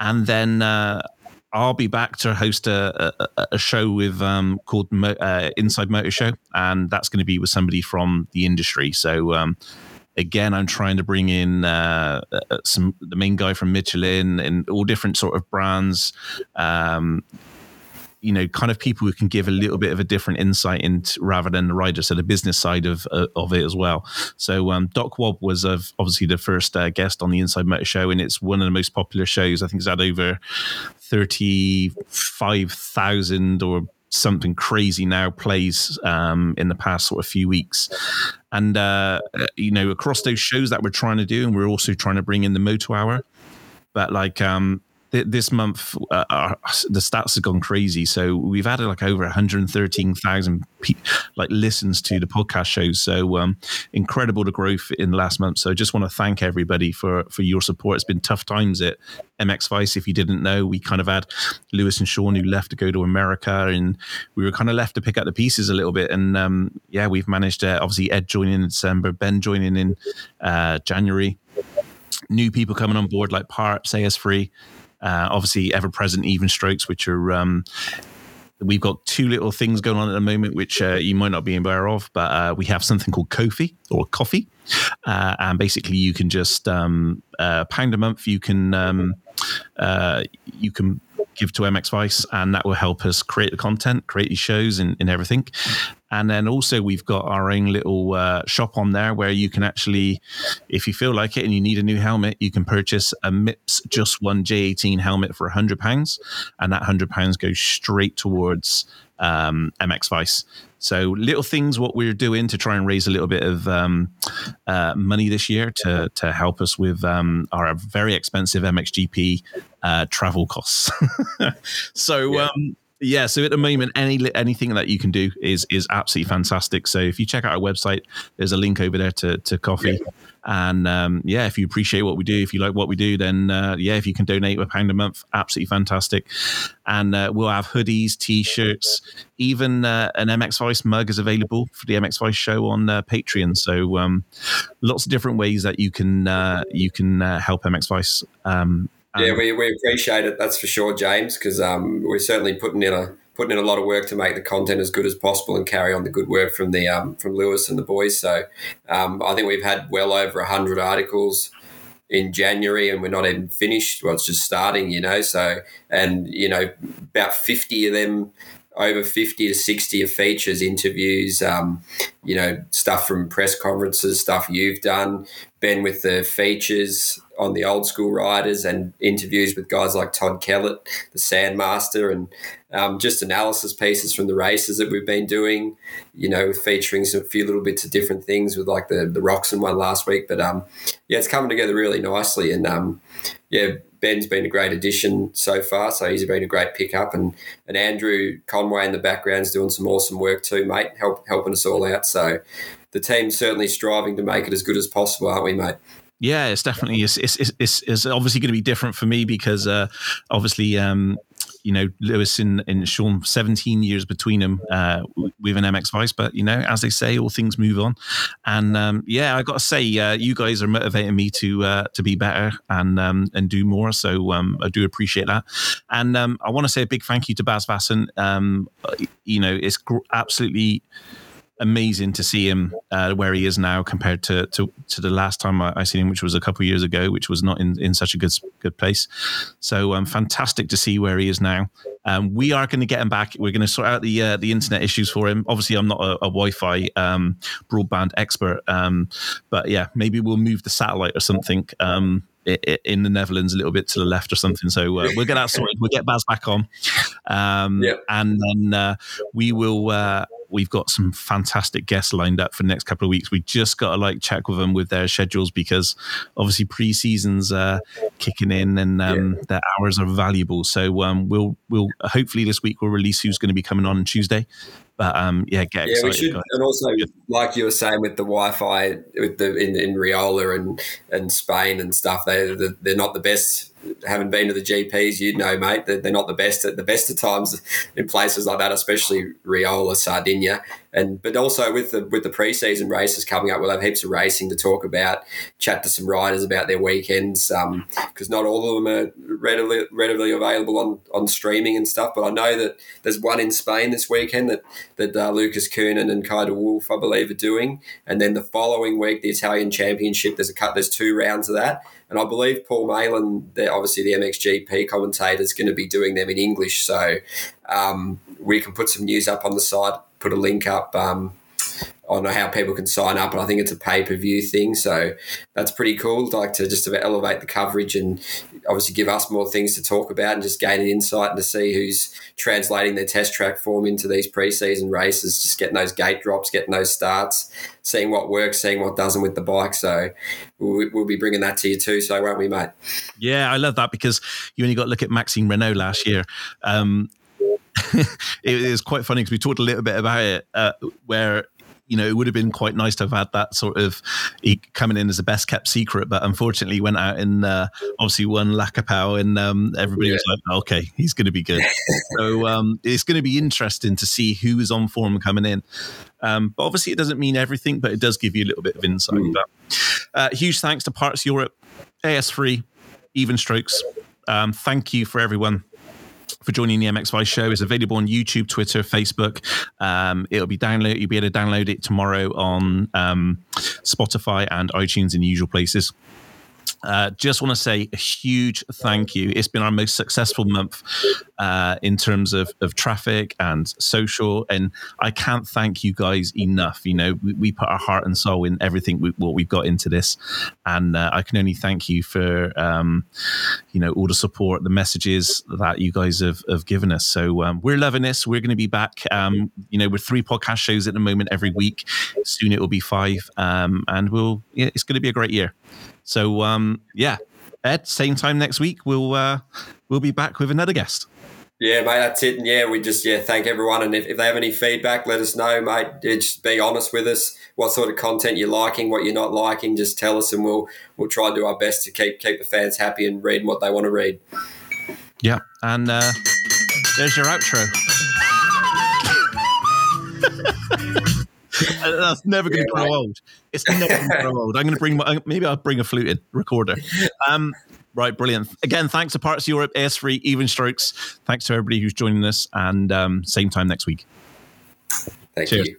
And then uh, I'll be back to host a, a, a show with um, called Mo- uh, Inside Motor Show, and that's going to be with somebody from the industry. So. Um, Again, I'm trying to bring in uh, uh, some the main guy from Michelin and all different sort of brands, um, you know, kind of people who can give a little bit of a different insight into rather than the rider, so the business side of uh, of it as well. So um, Doc Wobb was of obviously the first uh, guest on the Inside Motor Show, and it's one of the most popular shows. I think it's had over thirty five thousand or something crazy now plays um, in the past sort of few weeks. And, uh, you know, across those shows that we're trying to do, and we're also trying to bring in the Moto Hour. But like, um, this month uh, our, the stats have gone crazy. So we've added like over 113,000 pe- like listens to the podcast shows so um, incredible the growth in the last month. So I just want to thank everybody for for your support. It's been tough times at MX Vice if you didn't know. We kind of had Lewis and Sean who left to go to America and we were kind of left to pick up the pieces a little bit. And um, yeah we've managed to obviously Ed joining in December Ben joining in uh, January. New people coming on board like Parps AS3 uh, obviously, ever present even strokes, which are um, we've got two little things going on at the moment, which uh, you might not be aware of, but uh, we have something called Ko-fi or Coffee, uh, and basically you can just um, uh, pound a month. You can um, uh, you can give to MX Vice, and that will help us create the content, create these shows, and, and everything. And then also we've got our own little uh, shop on there where you can actually, if you feel like it and you need a new helmet, you can purchase a MIPS Just One J18 helmet for hundred pounds, and that hundred pounds goes straight towards um, MX Vice. So little things what we're doing to try and raise a little bit of um, uh, money this year to to help us with um, our very expensive MXGP uh, travel costs. so. Yeah. Um, yeah, so at the moment, any anything that you can do is is absolutely fantastic. So if you check out our website, there's a link over there to to coffee. Yeah. And um, yeah, if you appreciate what we do, if you like what we do, then uh, yeah, if you can donate a pound a month, absolutely fantastic. And uh, we'll have hoodies, t-shirts, even uh, an MX Vice mug is available for the MX Vice show on uh, Patreon. So um, lots of different ways that you can uh, you can uh, help MX Vice. Um, yeah, we, we appreciate it. That's for sure, James, because um, we're certainly putting in a putting in a lot of work to make the content as good as possible and carry on the good work from the um, from Lewis and the boys. So um, I think we've had well over hundred articles in January, and we're not even finished. Well, it's just starting, you know. So and you know about fifty of them. Over 50 to 60 of features, interviews, um, you know, stuff from press conferences, stuff you've done, Ben with the features, on the old school riders and interviews with guys like Todd Kellett, the Sandmaster, and um, just analysis pieces from the races that we've been doing, you know, featuring some, a few little bits of different things with like the, the Roczen one last week. But um, yeah, it's coming together really nicely. And um, yeah, Ben's been a great addition so far. So he's been a great pickup. And, and Andrew Conway in the background's doing some awesome work too, mate, help, helping us all out. So the team's certainly striving to make it as good as possible, aren't we, mate? Yeah, it's definitely it's it's it's, it's obviously going to be different for me because uh, obviously um, you know Lewis and, and Sean 17 years between them uh, with an MX Vice, but you know as they say, all things move on, and um, yeah, I got to say uh, you guys are motivating me to uh, to be better and um, and do more. So um, I do appreciate that, and um, I want to say a big thank you to Bas Vaessen. Um, you know, it's gr- absolutely amazing to see him uh, where he is now compared to to, to the last time I, I seen him, which was a couple years ago, which was not in, in such a good good place. So um, fantastic to see where he is now. Um, we are going to get him back. We're going to sort out the uh, the internet issues for him. Obviously, I'm not a, a Wi-Fi um, broadband expert, um, but yeah, maybe we'll move the satellite or something um, in the Netherlands a little bit to the left or something. So uh, we'll get that sorted. We'll get Bas back on, um, yep. and then uh, we will. Uh, we've got some fantastic guests lined up for the next couple of weeks. We just got to like check with them with their schedules because obviously pre-season's uh, kicking in and um, yeah. their hours are valuable. So um, we'll we'll hopefully this week we'll release who's going to be coming on Tuesday. But um, yeah, get yeah, excited. We should, and also, like you were saying with the Wi-Fi with the in, in Riola and and Spain and stuff, they they're not the best. Having been to the GPs, you'd know, mate, that they're not the best at the best of times in places like that, especially Riola, Sardinia, and but also with the with the preseason races coming up, we'll have heaps of racing to talk about. Chat to some riders about their weekends because um, not all of them are readily readily available on on streaming and stuff. But I know that there's one in Spain this weekend that that uh, Lucas Kiernan and Kay de Wolf, I believe, are doing, and then the following week the Italian Championship. There's a cut. There's two rounds of that. And I believe Paul Malin, obviously the MXGP commentator, is going to be doing them in English. So um, we can put some news up on the site, put a link up um, on how people can sign up. And I think it's a pay per view thing. So that's pretty cool. Like to just elevate the coverage. And obviously give us more things to talk about and just gain an insight and to see who's translating their test track form into these preseason races, just getting those gate drops, getting those starts, seeing what works, seeing what doesn't with the bike. So we'll, we'll be bringing that to you too, so won't we, mate? Yeah, I love that because you only got to look at Maxime Renaux last year. Um, it is quite funny because we talked a little bit about it, uh, where you know, it would have been quite nice to have had that sort of coming in as a best kept secret, but unfortunately went out and uh, obviously won Lakapau and um, everybody yeah. was like, okay, he's going to be good. so um, it's going to be interesting to see who is on form coming in. Um, but obviously it doesn't mean everything, but it does give you a little bit of insight. Mm. But, uh, huge thanks to Parts Europe, AS3, Even Strokes. Um, thank you for everyone for joining the MX Vice show. is available on YouTube, Twitter, Facebook. Um, it'll be download. You'll be able to download it tomorrow on um, Spotify and iTunes in the usual places. Uh, just want to say a huge thank you. It's been our most successful month uh, in terms of, of traffic and social, and I can't thank you guys enough. You know, we, we put our heart and soul in everything we, what we've got into this, and uh, I can only thank you for um, you know all the support, the messages that you guys have, have given us. So um, we're loving this. We're going to be back. Um, you know, we're three podcast shows at the moment every week. Soon it will be five, um, and we'll. Yeah, it's going to be a great year. So um, yeah, Ed, same time next week. We'll uh, we'll be back with another guest. Yeah, mate, that's it. And yeah, we just yeah thank everyone. And if, if they have any feedback, let us know, mate. Just be honest with us. What sort of content you're liking, what you're not liking, just tell us, and we'll we'll try and do our best to keep keep the fans happy and read what they want to read. Yeah, and uh, there's your outro. That's never going to yeah, grow right. old. It's never going to grow old. I'm going to bring my, maybe I'll bring a fluted recorder. Um, right, brilliant. Again, thanks to Parts of Europe, AS3, Even Strokes. Thanks to everybody who's joining us, and um, same time next week. Thank Cheers. you.